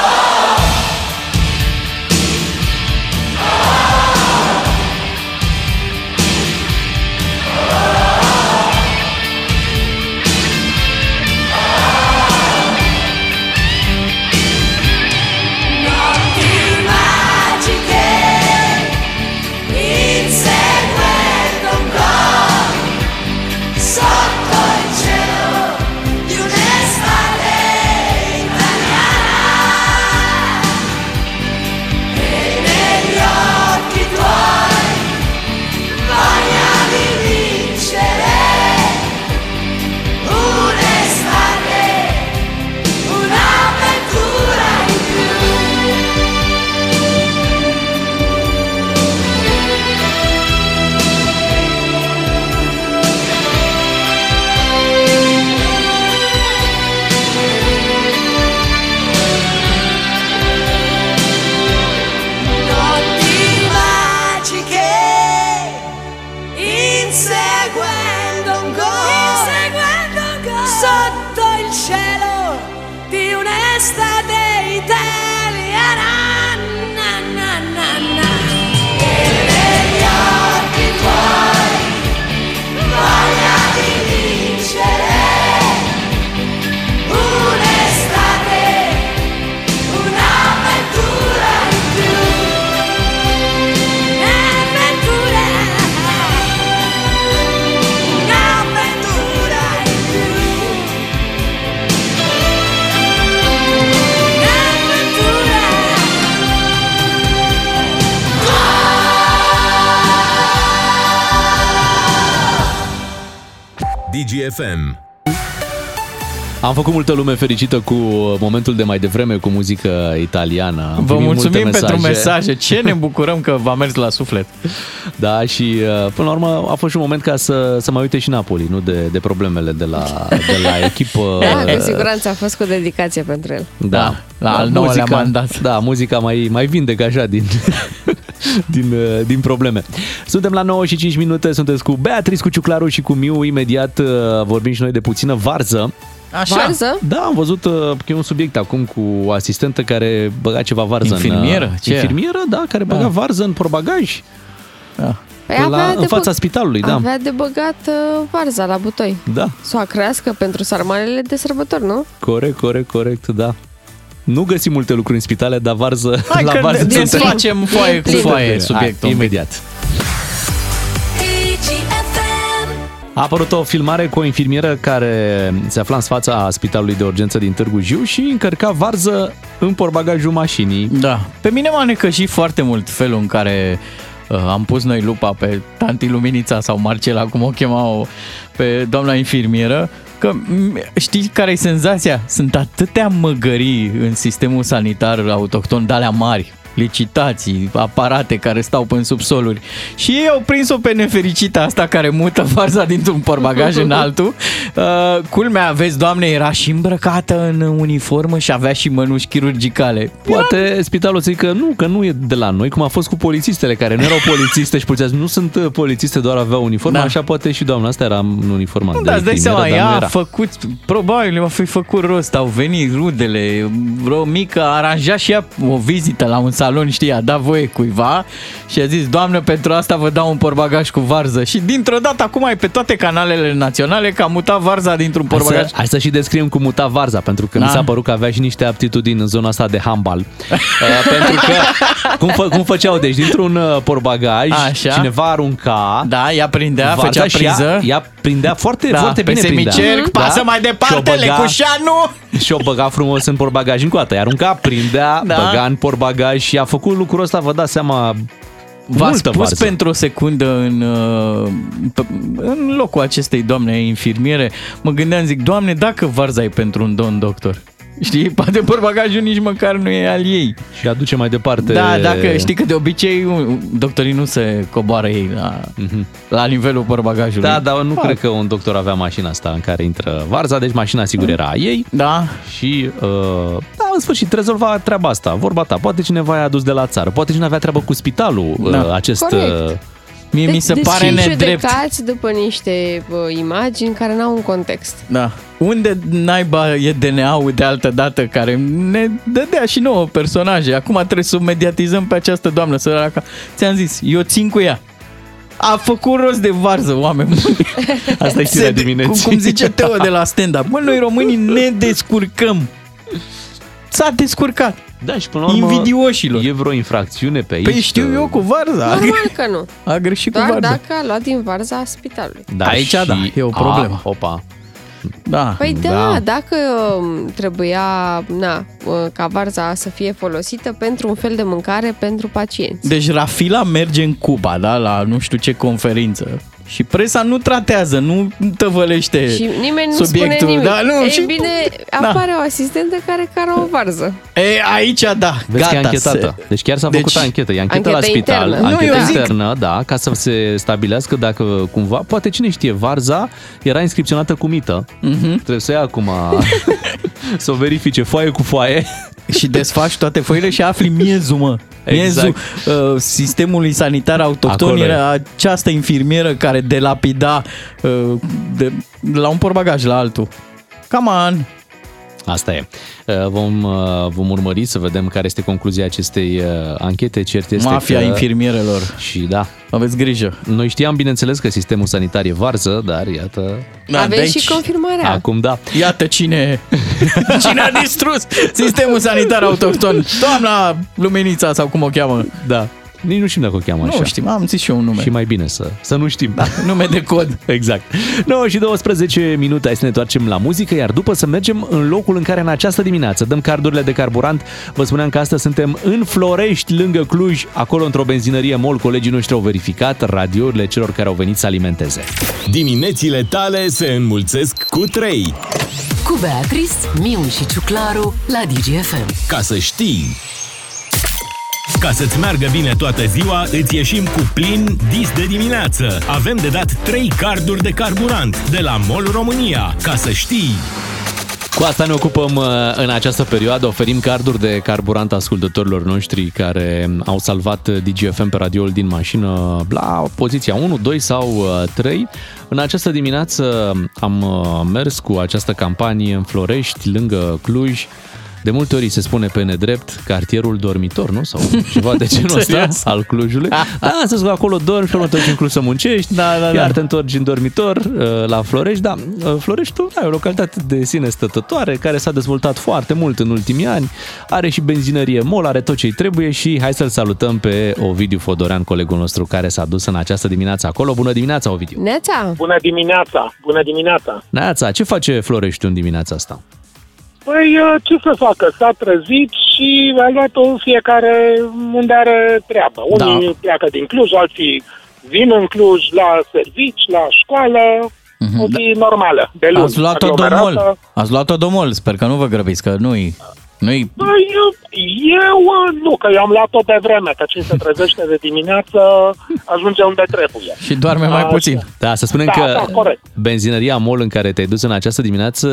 DGFM. Am făcut multă lume fericită cu momentul de mai devreme cu muzică italiană. Am Vă primit multe mulțumim pentru mesaje. Ce ne bucurăm că v-a mers la suflet. Da, și uh, până la urmă a fost și un moment ca să, să mai uite și Napoli, nu de, de problemele de la, de la echipă. Da, cu siguranță a fost cu dedicație pentru el. Da, la al nouălea mandat. Da, muzica mai, mai vindecă așa din, din, uh, din probleme. Suntem la 9 și 5 minute, sunteți cu Beatrice, cu Ciuclaru și cu Miu. Imediat uh, vorbim și noi de puțină varză. Așa? Varză? Da, am văzut uh, că e un subiect acum cu o asistentă care băga ceva varză Infirmieră? în... uh, Ce? Infirmieră, da, care băga Da. varză în porbagaj. Da. Păi la, avea în de fața bă- spitalului, da. Avea de băgat uh, varza la butoi. Da, Să o crească pentru sarmalele de sărbători, nu? corect, corect, corect, da. Nu găsim multe lucruri în spitale, dar varză, Hai la că varză ne- suntem. desfacem foaie cu Suntem. foaie Hai, subiectul. Imediat. A apărut o filmare cu o infirmieră care se afla în fața spitalului de urgență din Târgu Jiu și încărca varză în porbagajul mașinii. Da. Pe mine m-a necăjit foarte mult felul în care uh, am pus noi lupa pe tanti Luminița sau Marcela, cum o chemau pe doamna infirmieră, că m- știi care e senzația? Sunt atâtea măgării în sistemul sanitar autohton, de alea mari, licitații, aparate care stau în subsoluri și ei au prins-o pe nefericita asta care mută varza dintr-un porbagaj în altul. Uh, culmea, vezi, doamne, era și îmbrăcată în uniformă și avea și mănuși chirurgicale. Poate spitalul zic că nu, că nu e de la noi, cum a fost cu polițistele care nu erau polițiste și poliția nu sunt uh, polițiste, doar aveau uniformă, Da. așa poate și doamna asta era în uniformă. Nu, de dar îți dai infirmieră, seama, dar nu ea a era. făcut, probabil a fi făcut rost, au venit rudele, vreo mică, a aranjat și ea o vizită la un salon, știi, a dat voie cuiva și a zis, doamnă, pentru asta vă dau un porbagaj cu varză. Și dintr-o dată, acum ai pe toate canalele naționale că a mutat varza dintr-un Hai porbagaj. să, hai să și descriem cum muta Varza, pentru că Da. mi s-a părut că avea și niște aptitudini în zona asta de handbal. Uh, pentru că, cum, fă, cum făceau? Deci, dintr-un uh, porbagaj, Așa. cineva arunca Da, ea prindea, varza făcea și ea- priză. Ea, prindea foarte, Da, foarte pe bine prindea. semicerc, pasă mai departe, Și o băga- lecușanu! Și o băga frumos în porbagaj încoată. Ea arunca, prindea, Da. băga în porbagaj și a făcut lucrul ăsta, vă dați seama, V-ați multă pus varză. pentru o secundă în, uh, p- în locul acestei doamne infirmiere, mă gândeam, zic, doamne, dacă varza e pentru un domn doctor, Știi, poate porbagajul nici măcar nu e al ei. Și aduce mai departe... Da, dacă știi că de obicei un- doctorii nu se coboară ei la, la nivelul porbagajului. Mhm. Da, dar nu Fac. cred că un doctor avea mașina asta în care intră varza, deci mașina sigur era a ei. Da. Și, uh, da, în sfârșit, rezolva treaba asta, vorba ta. Poate cineva i-a adus de la țară, poate cineva avea treabă cu spitalul, uh, Da. acest... Corect. Uh, Mie mi se deci pare și nedrept. judecați după niște uh, imagini care n-au un context. Da. Unde naiba e DNA-ul de altă dată care ne dădea și nouă personaje? Acum trebuie să o mediatizăm pe această doamnă săracă. Ți-am zis, eu țin cu ea. A făcut rost de varză, oameni buni. Asta e știrea Se- dimineții. Cum, cum zice Teo de la stand-up. Mă, noi românii ne descurcăm. S-a descurcat. Da, și până la urmă, Invidioșilor. E vreo infracțiune pe aici? Păi știu eu cu varza. A, Normal că nu. a greșit Doar cu varza. dacă a luat din varza spitalului. Da, Aici, și- da, e o problemă. A, opa. Da. Păi da, da. dacă um, trebuia na, uh, ca varza să fie folosită pentru un fel de mâncare pentru pacienți. Deci Rafila merge în Cuba, da, la nu știu ce conferință. Și presa nu tratează, nu tăvălește Și nimeni nu subiectul. spune nimic. Da, nu, Ei și bine, Da. apare o asistentă care care o varză. E, aici da, Vezi gata. că e anchetată. se- Deci chiar s-a Deci- făcut anchetă. E anchetă Anchetă la spital. internă. Nu, Anchetă eu zic- internă, da, ca să se stabilească dacă cumva, poate cine știe, Varza era inscripționată cu mită. Mhm. Trebuie să ia acum să o verifice foaie cu foaie. Și desfaci toate foile și afli miezul, mă. Miezul Exact. uh, sistemului sanitar autohton Acolo e. era această infirmieră care delapida uh, de, de la un porbagaj la altul. Come on! Asta e. Uh, Vom, uh, vom urmări să vedem care este concluzia acestei uh, anchete. Cert este Mafia că... infirmierelor. Și da. Aveți grijă. Noi știam, bineînțeles, că sistemul sanitar e varză, dar iată... Da, Aveți de aici- și confirmarea. Acum da. Iată cine, cine a distrus sistemul sanitar autohton. Doamna Luminița sau cum o cheamă. Da. Nici nu știm dacă o cheamă Nu așa. știm, am zis și eu un nume. Și mai bine să, să nu știm. Da, nume de cod. Exact. 9 și 12 minute, hai să ne întoarcem la muzică, iar după să mergem în locul în care în această dimineață dăm cardurile de carburant. Vă spuneam că astăzi suntem în Florești, lângă Cluj, acolo într-o benzinărie MOL. Colegii noștri au verificat radiourile celor care au venit să alimenteze. Diminețile tale se înmulțesc cu 3. Cu Beatrice, Miu și Ciuclaru la DGFM. Ca să știi! Ca să-ți meargă bine toată ziua, îți ieșim cu plin dis de dimineață. Avem de dat 3 carduri de carburant de la MOL România. Ca să știi! Cu asta ne ocupăm uh, în această perioadă, oferim carduri de carburant ascultătorilor noștri care au salvat uh, DGFM pe radioul din mașină la poziția 1, 2 sau uh, 3. În această dimineață am uh, mers cu această campanie în Florești, lângă Cluj. De multe ori se spune pe nedrept cartierul dormitor, nu? Sau ceva de genul ăsta Serios? al Clujului. Da, să că acolo dormi și urmă te duci în Cluj să muncești, Da, da, da. iar te întorci în dormitor uh, la Florești. Da, uh, Floreștiul da, e o localitate de sine stătătoare care s-a dezvoltat foarte mult în ultimii ani. Are și benzinărie MOL, are tot ce-i trebuie și hai să-l salutăm pe Ovidiu Fodorean, colegul nostru care s-a dus în această dimineață acolo. Bună dimineața, Ovidiu! Neața! Bună dimineața! Bună dimineața! Neața, ce face Floreștiul în dimineața asta? Păi, uh, ce să facă? S-a trezit și a luat-o fiecare unde are treabă. Unii Da. pleacă din Cluj, alții vin în Cluj la servici, la școală, o zi normală, de luni. Ați luat-o aglomerată. domol. Ați luat-o domol, sper că nu vă grăbiți, că nu-i... nu-i... Păi, eu, eu uh, nu, că eu am luat-o de vreme, că cine se trezește de dimineață ajunge unde trebuie. Și doarme mai Așa. puțin. Da, să spunem Da, că da, corect. benzinăria MOL în care te-ai dus în această dimineață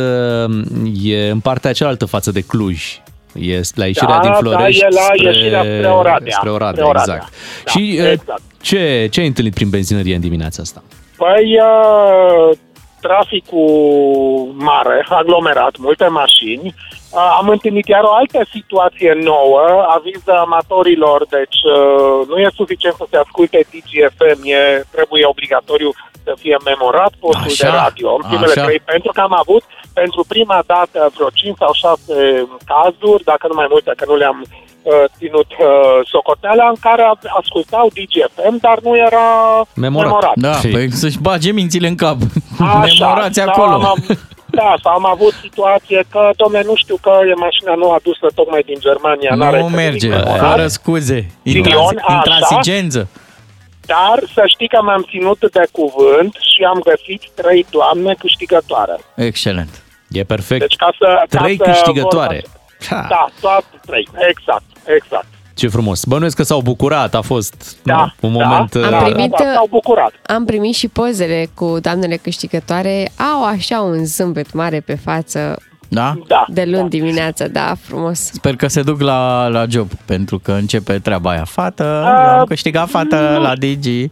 e în partea cealaltă față de Cluj. E la ieșirea Da, din da, Florești e la ieșirea spre Oradea. Spre Oradea, Spre Oradea. exact. Da, și exact. ce, ce ai întâlnit prin benzinărie în dimineața asta? Păi, uh, traficul mare, aglomerat, multe mașini. Uh, am întâlnit iar o altă situație nouă, aviză amatorilor, deci uh, nu e suficient să se asculte DGFM, e, trebuie obligatoriu să fie memorat postul Așa, de radio în primele așa. trei, pentru că am avut pentru prima dată vreo 5 sau 6 cazuri, dacă nu mai multe, că nu le-am uh, ținut uh, socoteala, în care ascultau DGFM, dar nu era Memorat. memorat. Da, Și- păi să-și bage mințile în cap. Așa, Memorați sau acolo. Am, da, sau am avut situație că, domne, nu știu că e mașina nu adusă tocmai din Germania. n-are Nu nimic merge, memorat, fără scuze. Ghinion, Intransi- așa. Intransigență. Dar să știi că m-am ținut de cuvânt și am găsit trei doamne câștigătoare. Excelent. E perfect. Deci ca să... Trei ca să câștigătoare. Vorba... Da, toate trei. Exact, exact. Ce frumos. Bănuiesc că s-au bucurat, a fost Da, nu, un da, moment... da, uh, da, primit, da, s-au bucurat. Am primit și pozele cu doamnele câștigătoare. Au așa un zâmbet mare pe față Da? Da. de luni dimineața, da, frumos. Sper că se duc la, la job, pentru că începe treaba aia. Fată, A, eu am câștigat fată nu. la Digi.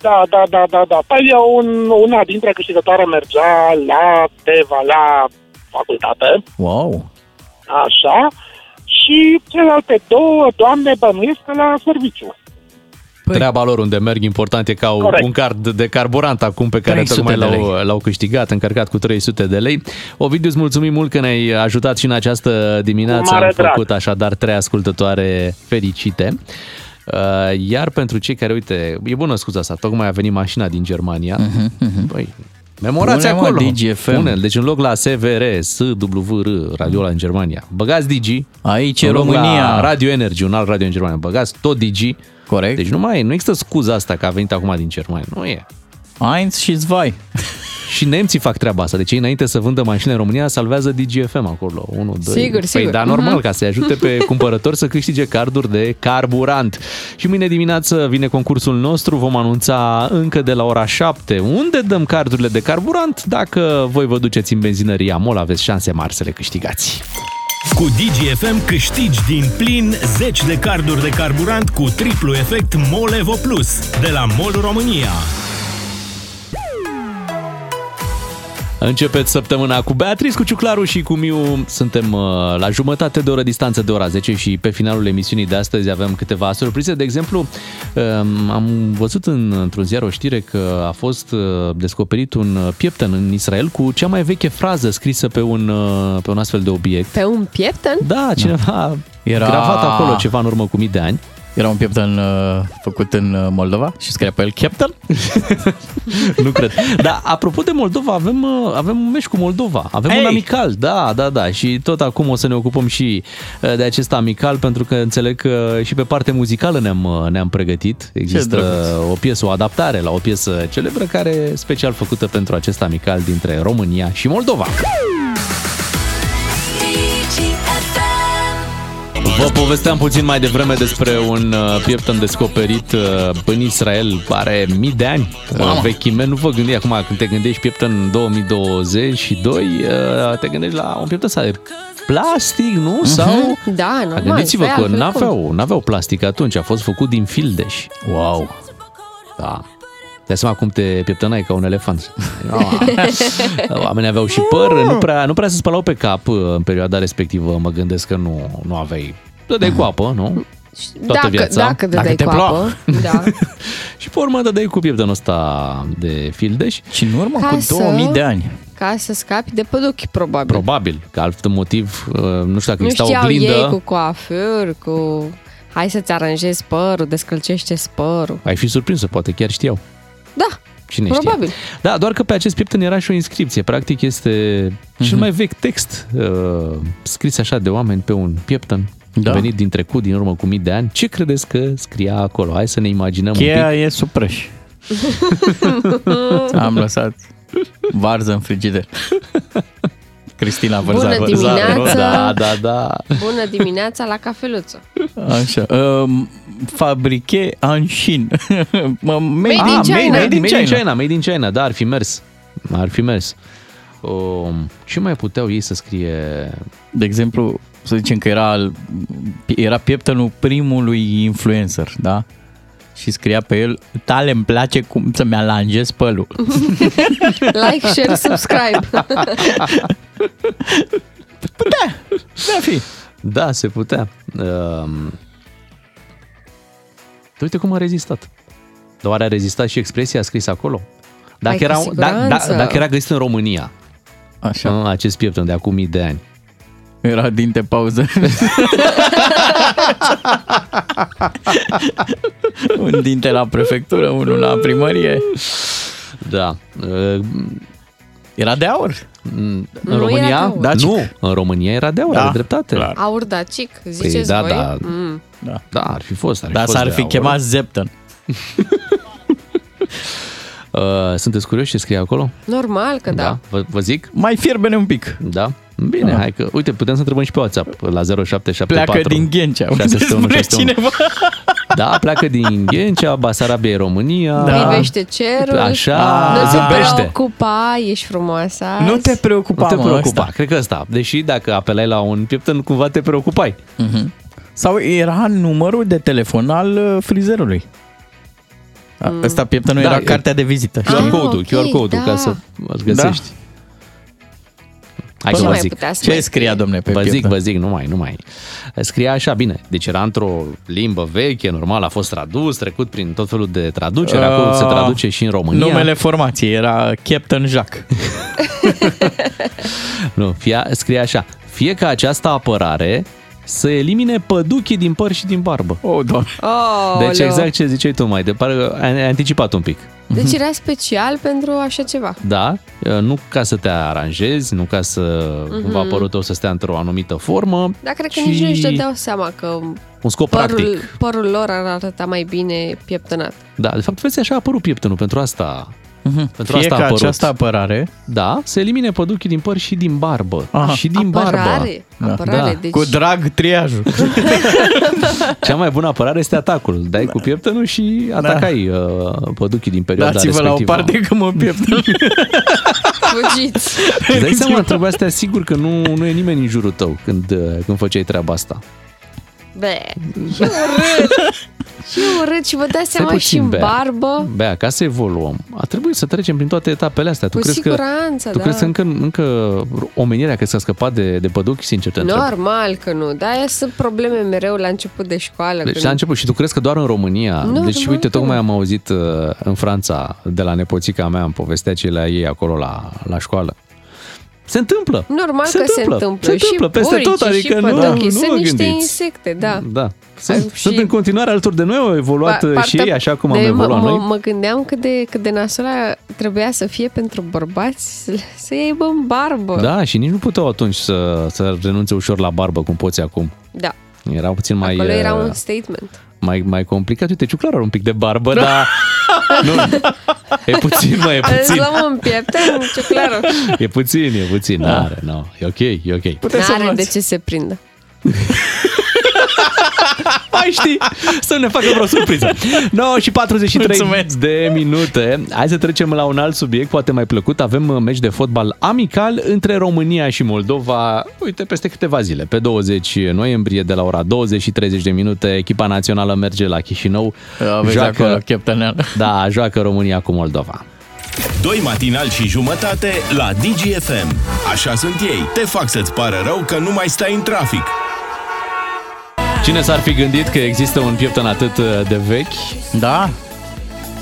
Da, da, da, da, da. Păi eu, un, una dintre câștigătoare mergea la Teva, la facultate. Wow! Așa. Și celelalte două doamne bănuiesc că la serviciu. Treaba lor unde merg, important e că au Corect. un card de carburant acum pe care 300 tocmai de l-au, lei. l-au câștigat, încărcat cu 300 de lei. Ovidiu, îți mulțumim mult că ne-ai ajutat și în această dimineață. Cu mare Am drag. făcut așadar trei ascultătoare fericite. Uh, Iar pentru cei care, uite, e bună scuza asta, tocmai a venit mașina din Germania. Băi, memorați Mhm, Pune, mă, acolo. DGFM. Pune, deci în loc la SVR, SWR, radiola în Germania, băgați Digi. Aici e în loc România. La Radio Energy, un alt radio în Germania, băgați tot Digi. Corect. Deci nu mai e, nu există scuza asta că a venit acum din Germania. Nu e. Eins și Zwei. Și nemții fac treaba asta. Deci ei înainte să vândă mașini în România, salvează DGFM acolo. 1, 2. Sigur, păi, sigur. da, normal, Mhm. ca să-i ajute pe cumpărători să câștige carduri de carburant. Și mâine dimineață vine concursul nostru. Vom anunța încă de la ora 7 unde dăm cardurile de carburant. Dacă voi vă duceți în benzinăria MOL, aveți șanse mari să le câștigați. Cu DGFM câștigi din plin 10 de carduri de carburant cu triplu efect Molevo Plus de la MOL România. Începeți săptămâna cu Beatrice, cu Ciuclaru și cu Miu. Suntem uh, la jumătate de oră distanță de ora 10 și pe finalul emisiunii de astăzi avem câteva surprize. De exemplu, um, am văzut în, într-un ziar o știre că a fost uh, descoperit un uh, pieptăn în Israel cu cea mai veche frază scrisă pe un, uh, pe un astfel de obiect. Pe un pieptăn? Da, cineva Era- Era... gravat acolo ceva în urmă cu mii de ani. Era un pieptăn uh, făcut în uh, Moldova și scria pe el Captain? nu cred. Dar apropo de Moldova, avem, uh, avem un meci cu Moldova. Avem Hey! un amical, da, da, da. Și tot acum o să ne ocupăm și uh, de acest amical, pentru că înțeleg că și pe parte muzicală ne-am, uh, ne-am pregătit. Există drăguț. o piesă, o adaptare la o piesă celebră care e special făcută pentru acest amical dintre România și Moldova. Vă povesteam puțin mai devreme despre un uh, pieptăn descoperit uh, în Israel, are mii de ani uh, vechime. Nu vă gândi acum când te gândești pieptăn în 2022, uh, te gândești la un pieptăn sau de plastic, nu? Sau Da, normal. Gândiți-vă pe că altfel n-aveau, n-aveau plastic atunci, a fost făcut din fildeș. Wow! Da. Dai seama cum te pieptănai ca un elefant. Oamenii aveau și păr, nu prea, nu prea se spălau pe cap uh, în perioada respectivă, mă gândesc că nu, nu aveai. Dădeai cu apă, nu? Toată dacă, viața. Dacă dădeai te cu ploua. apă, da. Și pe urmă dădeai cu pieptănul ăsta de fildeș. Și în urmă Ca cu să- 2000 de ani. Ca să scapi de păduchi, probabil. Probabil, că alt motiv, uh, nu știu dacă nu exista știau oglindă. ei cu coafuri, cu hai să-ți aranjezi părul, descălcește părul. Ai fi surprinsă, poate chiar știau. Da, Cine probabil. știe? Da, doar că pe acest pieptăn era și o inscripție. Practic este cel mai vechi text uh, scris așa de oameni pe un pieptăn Da. venit din trecut, din urmă cu mii de ani. Ce credeți că scria acolo? Hai să ne imaginăm Cheia un pic. e suprăș. Am lăsat varză în frigider. Cristina Vărzaru. Bună dimineața! Da, da, da. Bună dimineața la cafeluță. Așa. Um, fabriche Anshin. Mă, Made in Ah, China. Made, Made in in China. China, made in China, da, ar fi mers. Ar fi mers. Um, ce mai puteau ei să scrie? De exemplu, să zicem că era, era pieptănul primului influencer, da? Și scria pe el, tale îmi place cum să-mi alanjez pălul. Like, share, subscribe. Putea, putea fi. Da, se putea. Um, uite cum a rezistat. Dar oare a rezistat și expresia scrisă acolo? Dacă, Hai, era, cu da, da, siguranță. dacă era găsit în România, Așa. acest pieptăn de acum mii de ani, Era dinte pauză. Un dinte la prefectură, unul la primărie. Da. Uh, Era de aur. În Nu era România? de aur. Dacic. Nu, în România era de aur, Da, are dreptate. clar. Aur dacic, ziceți da, voi? da. Mm. Da. Da, ar fi fost. Ar fi Dar fost s-ar de fi aur. chemat Zepton. Uh, sunteți curioși ce scrie acolo? Normal că da. Vă, vă zic? Mai fierbene un pic. Da? Bine, Da. hai că... Uite, putem să întrebăm și pe WhatsApp la 0774. Pleacă din Ghencea. Unde 661 spune 661. cineva. Da, pleacă din Ghencea, Basarabia e România. Da. Privește cerul. Așa, Nu te zâmbește. preocupa, ești frumoasă azi. Nu te preocupa, Nu te mă, preocupa, ăsta. cred că ăsta. Deși dacă apelai la un pieptăn, cumva te preocupai. Mhm. Sau era numărul de telefon al uh, frizerului. A, Ăsta pieptănul Da, era e- cartea de vizită. QR Ah, code-ul, ok, QR code-ul, da. ca să îl găsești. Hai Ce că vă mai zic. putea să Ce mai scria, domne, pe Vă zic, pieptăn? vă zic, nu mai, nu mai. Scria așa, bine, deci era într-o limbă veche, normal, a fost tradus, trecut prin tot felul de traducere, acum se Ah, traduce și în România. Numele formației era Captain Jacques. Nu, fia, scrie așa, fie ca această apărare să elimine păduchii din păr și din barbă. Oh, doamne. Oh, Deci exact ce ziceai tu mai departe, ai anticipat un pic. Deci era special pentru așa ceva. Da, nu ca să te aranjezi, nu ca să Mhm. cumva părul tău să stea într-o anumită formă. Dar cred că ci nici nu își dădeau seama că Un scop părul, practic. părul lor ar arăta mai bine pieptănat. Da, de fapt, vezi, așa a apărut pieptănul, pentru asta Pentru Fie asta a ca apărut. această apărare Da, se elimine păduchii din păr și din barbă. Aha. Și din barbă. Apărare, apărare, Da. deci... cu drag triajul. Cea mai bună apărare este atacul. Dai cu pieptănul și atacai uh, păduchii din perioada Dați-vă la o respectivă. parte că mă pieptăn. Fugiți! Îți dai seama, trebuia să te asiguri că nu, nu e nimeni în jurul tău când, uh, când făceai treaba asta. Be, și urât! și urât și vă dați Stai seama și în Bea. barbă. Bea, ca să evoluăm, a trebuit să trecem prin toate etapele astea. Tu Cu crezi siguranță, că, tu da. crezi că încă, încă omenirea crezi că a scăpat de, de păduchi? Sincer te întreb. Normal că nu, dar aia sunt probleme mereu la început de școală. Deci când... la început și tu crezi că doar în România? Normal deci uite, că tocmai nu. am auzit uh, în Franța de la nepoțica mea, am povestea ce la ei acolo la, la școală. Se întâmplă. Normal Se că se întâmplă. întâmplă. Se întâmplă și peste purici, tot, adică și nu- pădăchii. nu Sunt vă niște gândiți. insecte, da. Da. Sunt, și- sunt în continuare alături de noi, au evoluat Pa- uh, și partea ei așa cum am de- evoluat mă, noi. Mă, mă gândeam cât de, cât de nasola trebuia să fie pentru bărbați să, să aibă în barbă. Da, și nici nu puteau atunci să, să renunțe ușor la barbă, cum poți acum. Da. Era puțin mai, Acolo era uh, un statement. Mai, mai complicat. Uite, Ciuclar are un pic de barbă, dar... nu, e puțin, mă, e Îți puțin. luăm în piepten, ciuclarul. E puțin, e puțin. Da. Are, no. E ok, e ok. N-are de ce se prindă. Mai știi, să ne facă vreo surpriză. 9 și 43 Mulțumesc. de minute. Hai să trecem la un alt subiect, poate mai plăcut. Avem uh, meci de fotbal amical între România și Moldova, uite, peste câteva zile. Pe 20 noiembrie, de la ora 20 și 30 de minute, echipa națională merge la Chișinău. Aveți acolo cheptăneală. Da, joacă România cu Moldova. Doi matinali și jumătate la DGFM. Așa sunt ei. Te fac să-ți pară rău că nu mai stai în trafic. Cine s-ar fi gândit că există un pieptăn atât uh, de vechi? Da,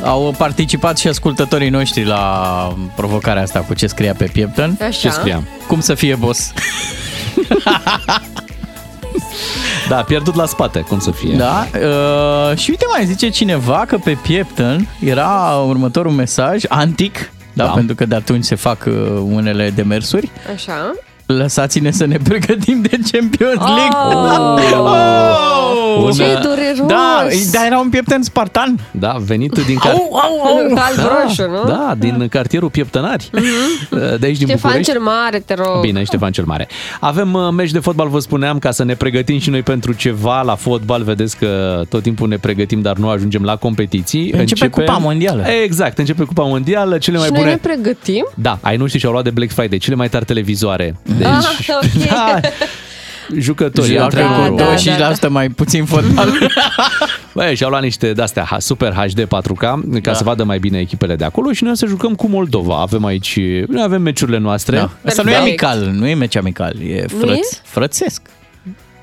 au participat și ascultătorii noștri la provocarea asta cu ce scria pe pieptăn. Așa. Ce scria? Cum să fie boss. Da, pierdut la spate, cum să fie. Da, uh, și uite mai zice cineva că pe pieptăn era următorul mesaj, antic, da, Da. pentru că de atunci se fac uh, unele demersuri. Așa. Lăsați-ne să ne pregătim de Champions League. Oh! Ce Un, uh, dureros! Da, dar era un pieptăn spartan. Da, venit din car... Au, au, au. Alb-roșu, nu? Da, din cartierul Pieptănari. De aici din Ștefan București. cel Mare, te rog. Bine, Ștefan cel Mare. Avem uh, meci de fotbal, vă spuneam, ca să ne pregătim și noi pentru ceva la fotbal. Vedeți că tot timpul ne pregătim, dar nu ajungem la competiții. Începe Cupa Mondială. Exact, începe Cupa Mondială, cele mai și bune... noi ne pregătim? Da, ai noștri și-au luat de Black Friday, cele mai tari televizoare. Deci, Ah, ok. da, jucători, Joacă antrenori. cu 25% mai puțin fotbal. Băi, și-au luat niște de-astea ha- Super HD 4K ca Da. să vadă mai bine echipele de acolo și noi o să jucăm cu Moldova. Avem aici, noi avem meciurile noastre. Da. Asta nu e Da. amical, nu e meci amical, e Nu frăț, e? frățesc.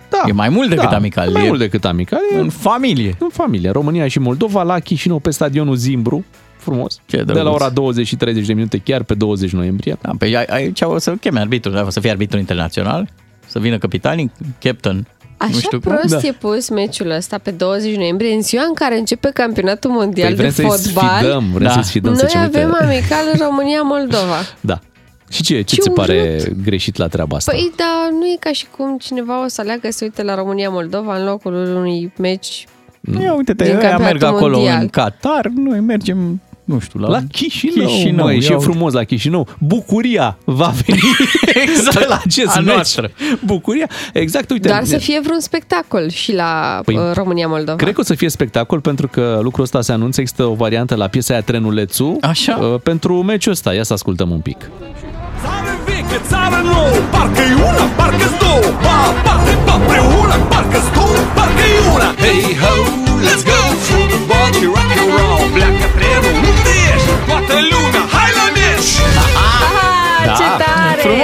Da. E mai mult decât Da, amical. mai e mult decât amical. E În familie. în familie. România și Moldova la Chișinău pe stadionul Zimbru. Frumos. Ce de drăguț. la ora 20 și 30 de minute, chiar pe 20 noiembrie. Da, pe aici o să cheme arbitru, da, o să fie arbitru internațional, să vină capitanii, captain, Așa nu știu cum. prost e pus meciul ăsta pe 20 noiembrie, în ziua în care începe campionatul mondial Păi vrem de să-i fotbal. sfidăm, vrem Da. să-i sfidăm să Noi ce uite. avem amical România-Moldova. Da. Și ce, ce Ce ți se pare urât. greșit la treaba asta? Păi, da, nu e ca și cum cineva o să aleagă să uite la România-Moldova în locul unui meci Ia uite-te, din ăia merg campionatul acolo mondial. în Qatar, noi mergem, nu știu, la, La Chișinău, Chișinău, măi, și e ia uite. frumos la Chișinău. Bucuria va veni exact la acest a meci. noastră. Bucuria, exact, uite. Dar să fie vreun spectacol și la Păi, uh, România-Moldova. Cred că o să fie spectacol pentru că lucrul ăsta se anunță. Există o variantă la piesa aia Trenulețu Așa. uh, pentru meciul ăsta. Ia să ascultăm un pic. Țară veche, țară nouă Parcă-i una, parcă-s două Pa, parte, pa, preună Parcă-s două, parcă-i una Hey ho, let's go Through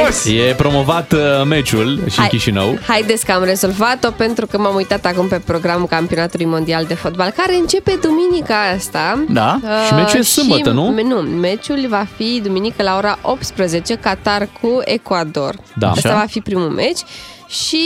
Frumos! E promovat uh, meciul și în Hai. Chișinău. Haideți că am rezolvat-o pentru că m-am uitat acum pe programul Campionatului Mondial de Fotbal, care începe duminica asta. Da. Și meciul e sâmbătă, și, nu? Nu, meciul va fi duminică la ora 18, Qatar cu Ecuador. Da. Asta Așa. va fi primul meci. Și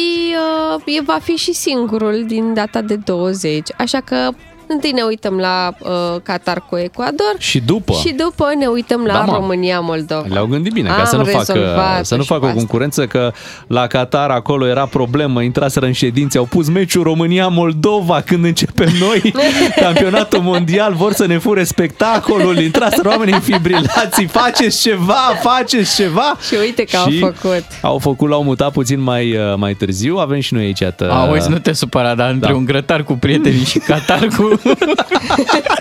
uh, e, va fi și singurul din data de 20. Așa că întâi ne uităm la uh, Qatar cu Ecuador Și după. și după ne uităm la Da, mă. România-Moldova. Le-au gândit bine, ca Am să nu facă, rezolvat-o să nu și facă cu o asta. concurență, că la Qatar acolo era problemă, intraseră în ședințe, au pus meciul România-Moldova când începem noi campionatul mondial, vor să ne fure spectacolul, intraseră oamenii în fibrilații, faceți ceva, faceți ceva. Și uite că au Și făcut. Au făcut, l-au mutat puțin mai, uh, mai târziu, avem și noi aici. iată, Auzi, nu te supăra, dar între Da. un grătar cu prietenii și Qatar cu...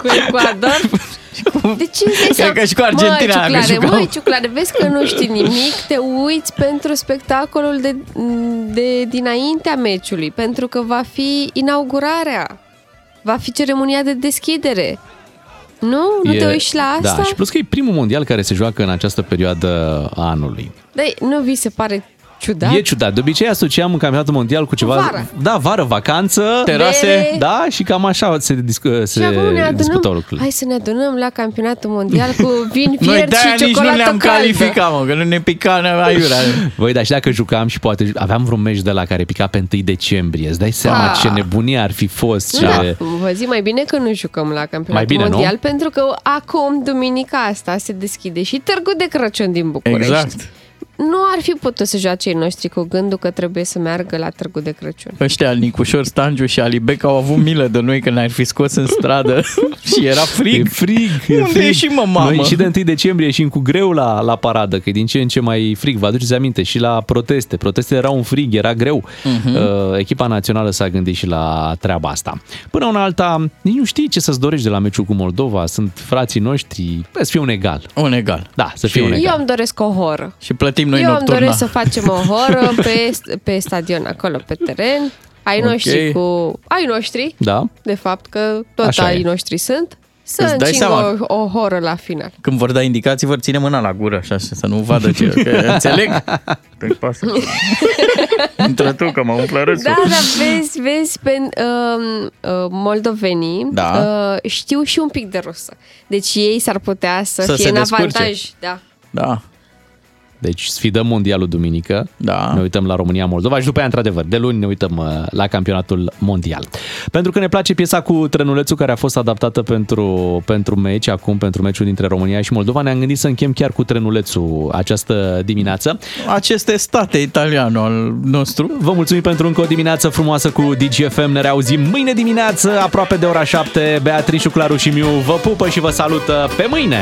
cu Ecuador. De ce îți dai Cred că și cu Argentina, Măi, dacă ciuclare, jucau. măi, ciuclare, vezi că nu știi nimic, te uiți pentru spectacolul de, de dinaintea meciului, pentru că va fi inaugurarea, va fi ceremonia de deschidere. Nu? Nu te uiți și la asta? Da, și plus că e primul mondial care se joacă în această perioadă a anului. Dar nu vi se pare ciudat. E ciudat. De obicei asociam în campionatul mondial cu ceva... Vară. Da, vară, vacanță, Terase. Bere. da, și cam așa se, discu- se Și acum ne discutau adunăm, lucrurile. hai să ne adunăm la campionatul mondial cu vin Noi fiert de-aia și nici nu ciocolată ne-am caldă. calificat, mă, că nu ne pica aiurea. Voi, dar și dacă jucam și poate aveam vreun meci de la care pica pe 1 decembrie, îți dai seama Ah. ce nebunie ar fi fost. Ce... Da, vă zic mai bine că nu jucăm la campionatul Mai bine, nu? mondial pentru că acum, duminica asta, se deschide și Târgul de Crăciun din București. Exact. Nu ar fi putut să joace ei noștri cu gândul că trebuie să meargă la Târgul de Crăciun. Ăștia, Nicușor Stangiu și Alibec au avut milă de noi când ne-ar fi scos în stradă și era frig. E frig, e Unde frig. ieșim, mă, mamă? Noi și de 1 decembrie ieșim cu greu la, la paradă, că e din ce în ce mai frig. Vă aduceți aminte și la proteste. Protestele erau un frig, era greu. Mhm. Uh, echipa națională s-a gândit și la treaba asta. Până una alta, nici nu știi ce să-ți dorești de la meciul cu Moldova. Sunt frații noștri. Bă, să fie un egal. Un egal. Da, să fie un Eu egal. îmi doresc o horă. Și plătim noi Eu îmi nocturna. doresc să facem o horă pe, pe stadion, acolo, pe teren. Ai Ok. noștri cu... Ai noștri, Da. de fapt, că tot Așa ai e. noștri sunt. Să Îți dai încingă seama. o, o horă la final. Când vor da indicații, vor ține mâna la gură, așa, și să nu vadă ce... Că, înțeleg? Nu-i pasă. Intră tu, că mă umplă râsul. Da, dar vezi, vezi, pe, um, uh, moldovenii Da. uh, știu și un pic de rusă. Deci ei s-ar putea să, Să fie se în descurce. avantaj. Da. Da. Deci sfidăm mondialul duminică. Da. Ne uităm la România-Moldova și după aia, într-adevăr, de luni ne uităm uh, la campionatul mondial. Pentru că ne place piesa cu trenulețul care a fost adaptată pentru, pentru meci, acum pentru meciul dintre România și Moldova, ne-am gândit să închem chiar cu trenulețul această dimineață. Aceste state italiano al nostru. Vă mulțumim pentru încă o dimineață frumoasă cu DGFM. Ne reauzim mâine dimineață, aproape de ora 7. Beatrice, Claru și Miu vă pupă și vă salută pe mâine!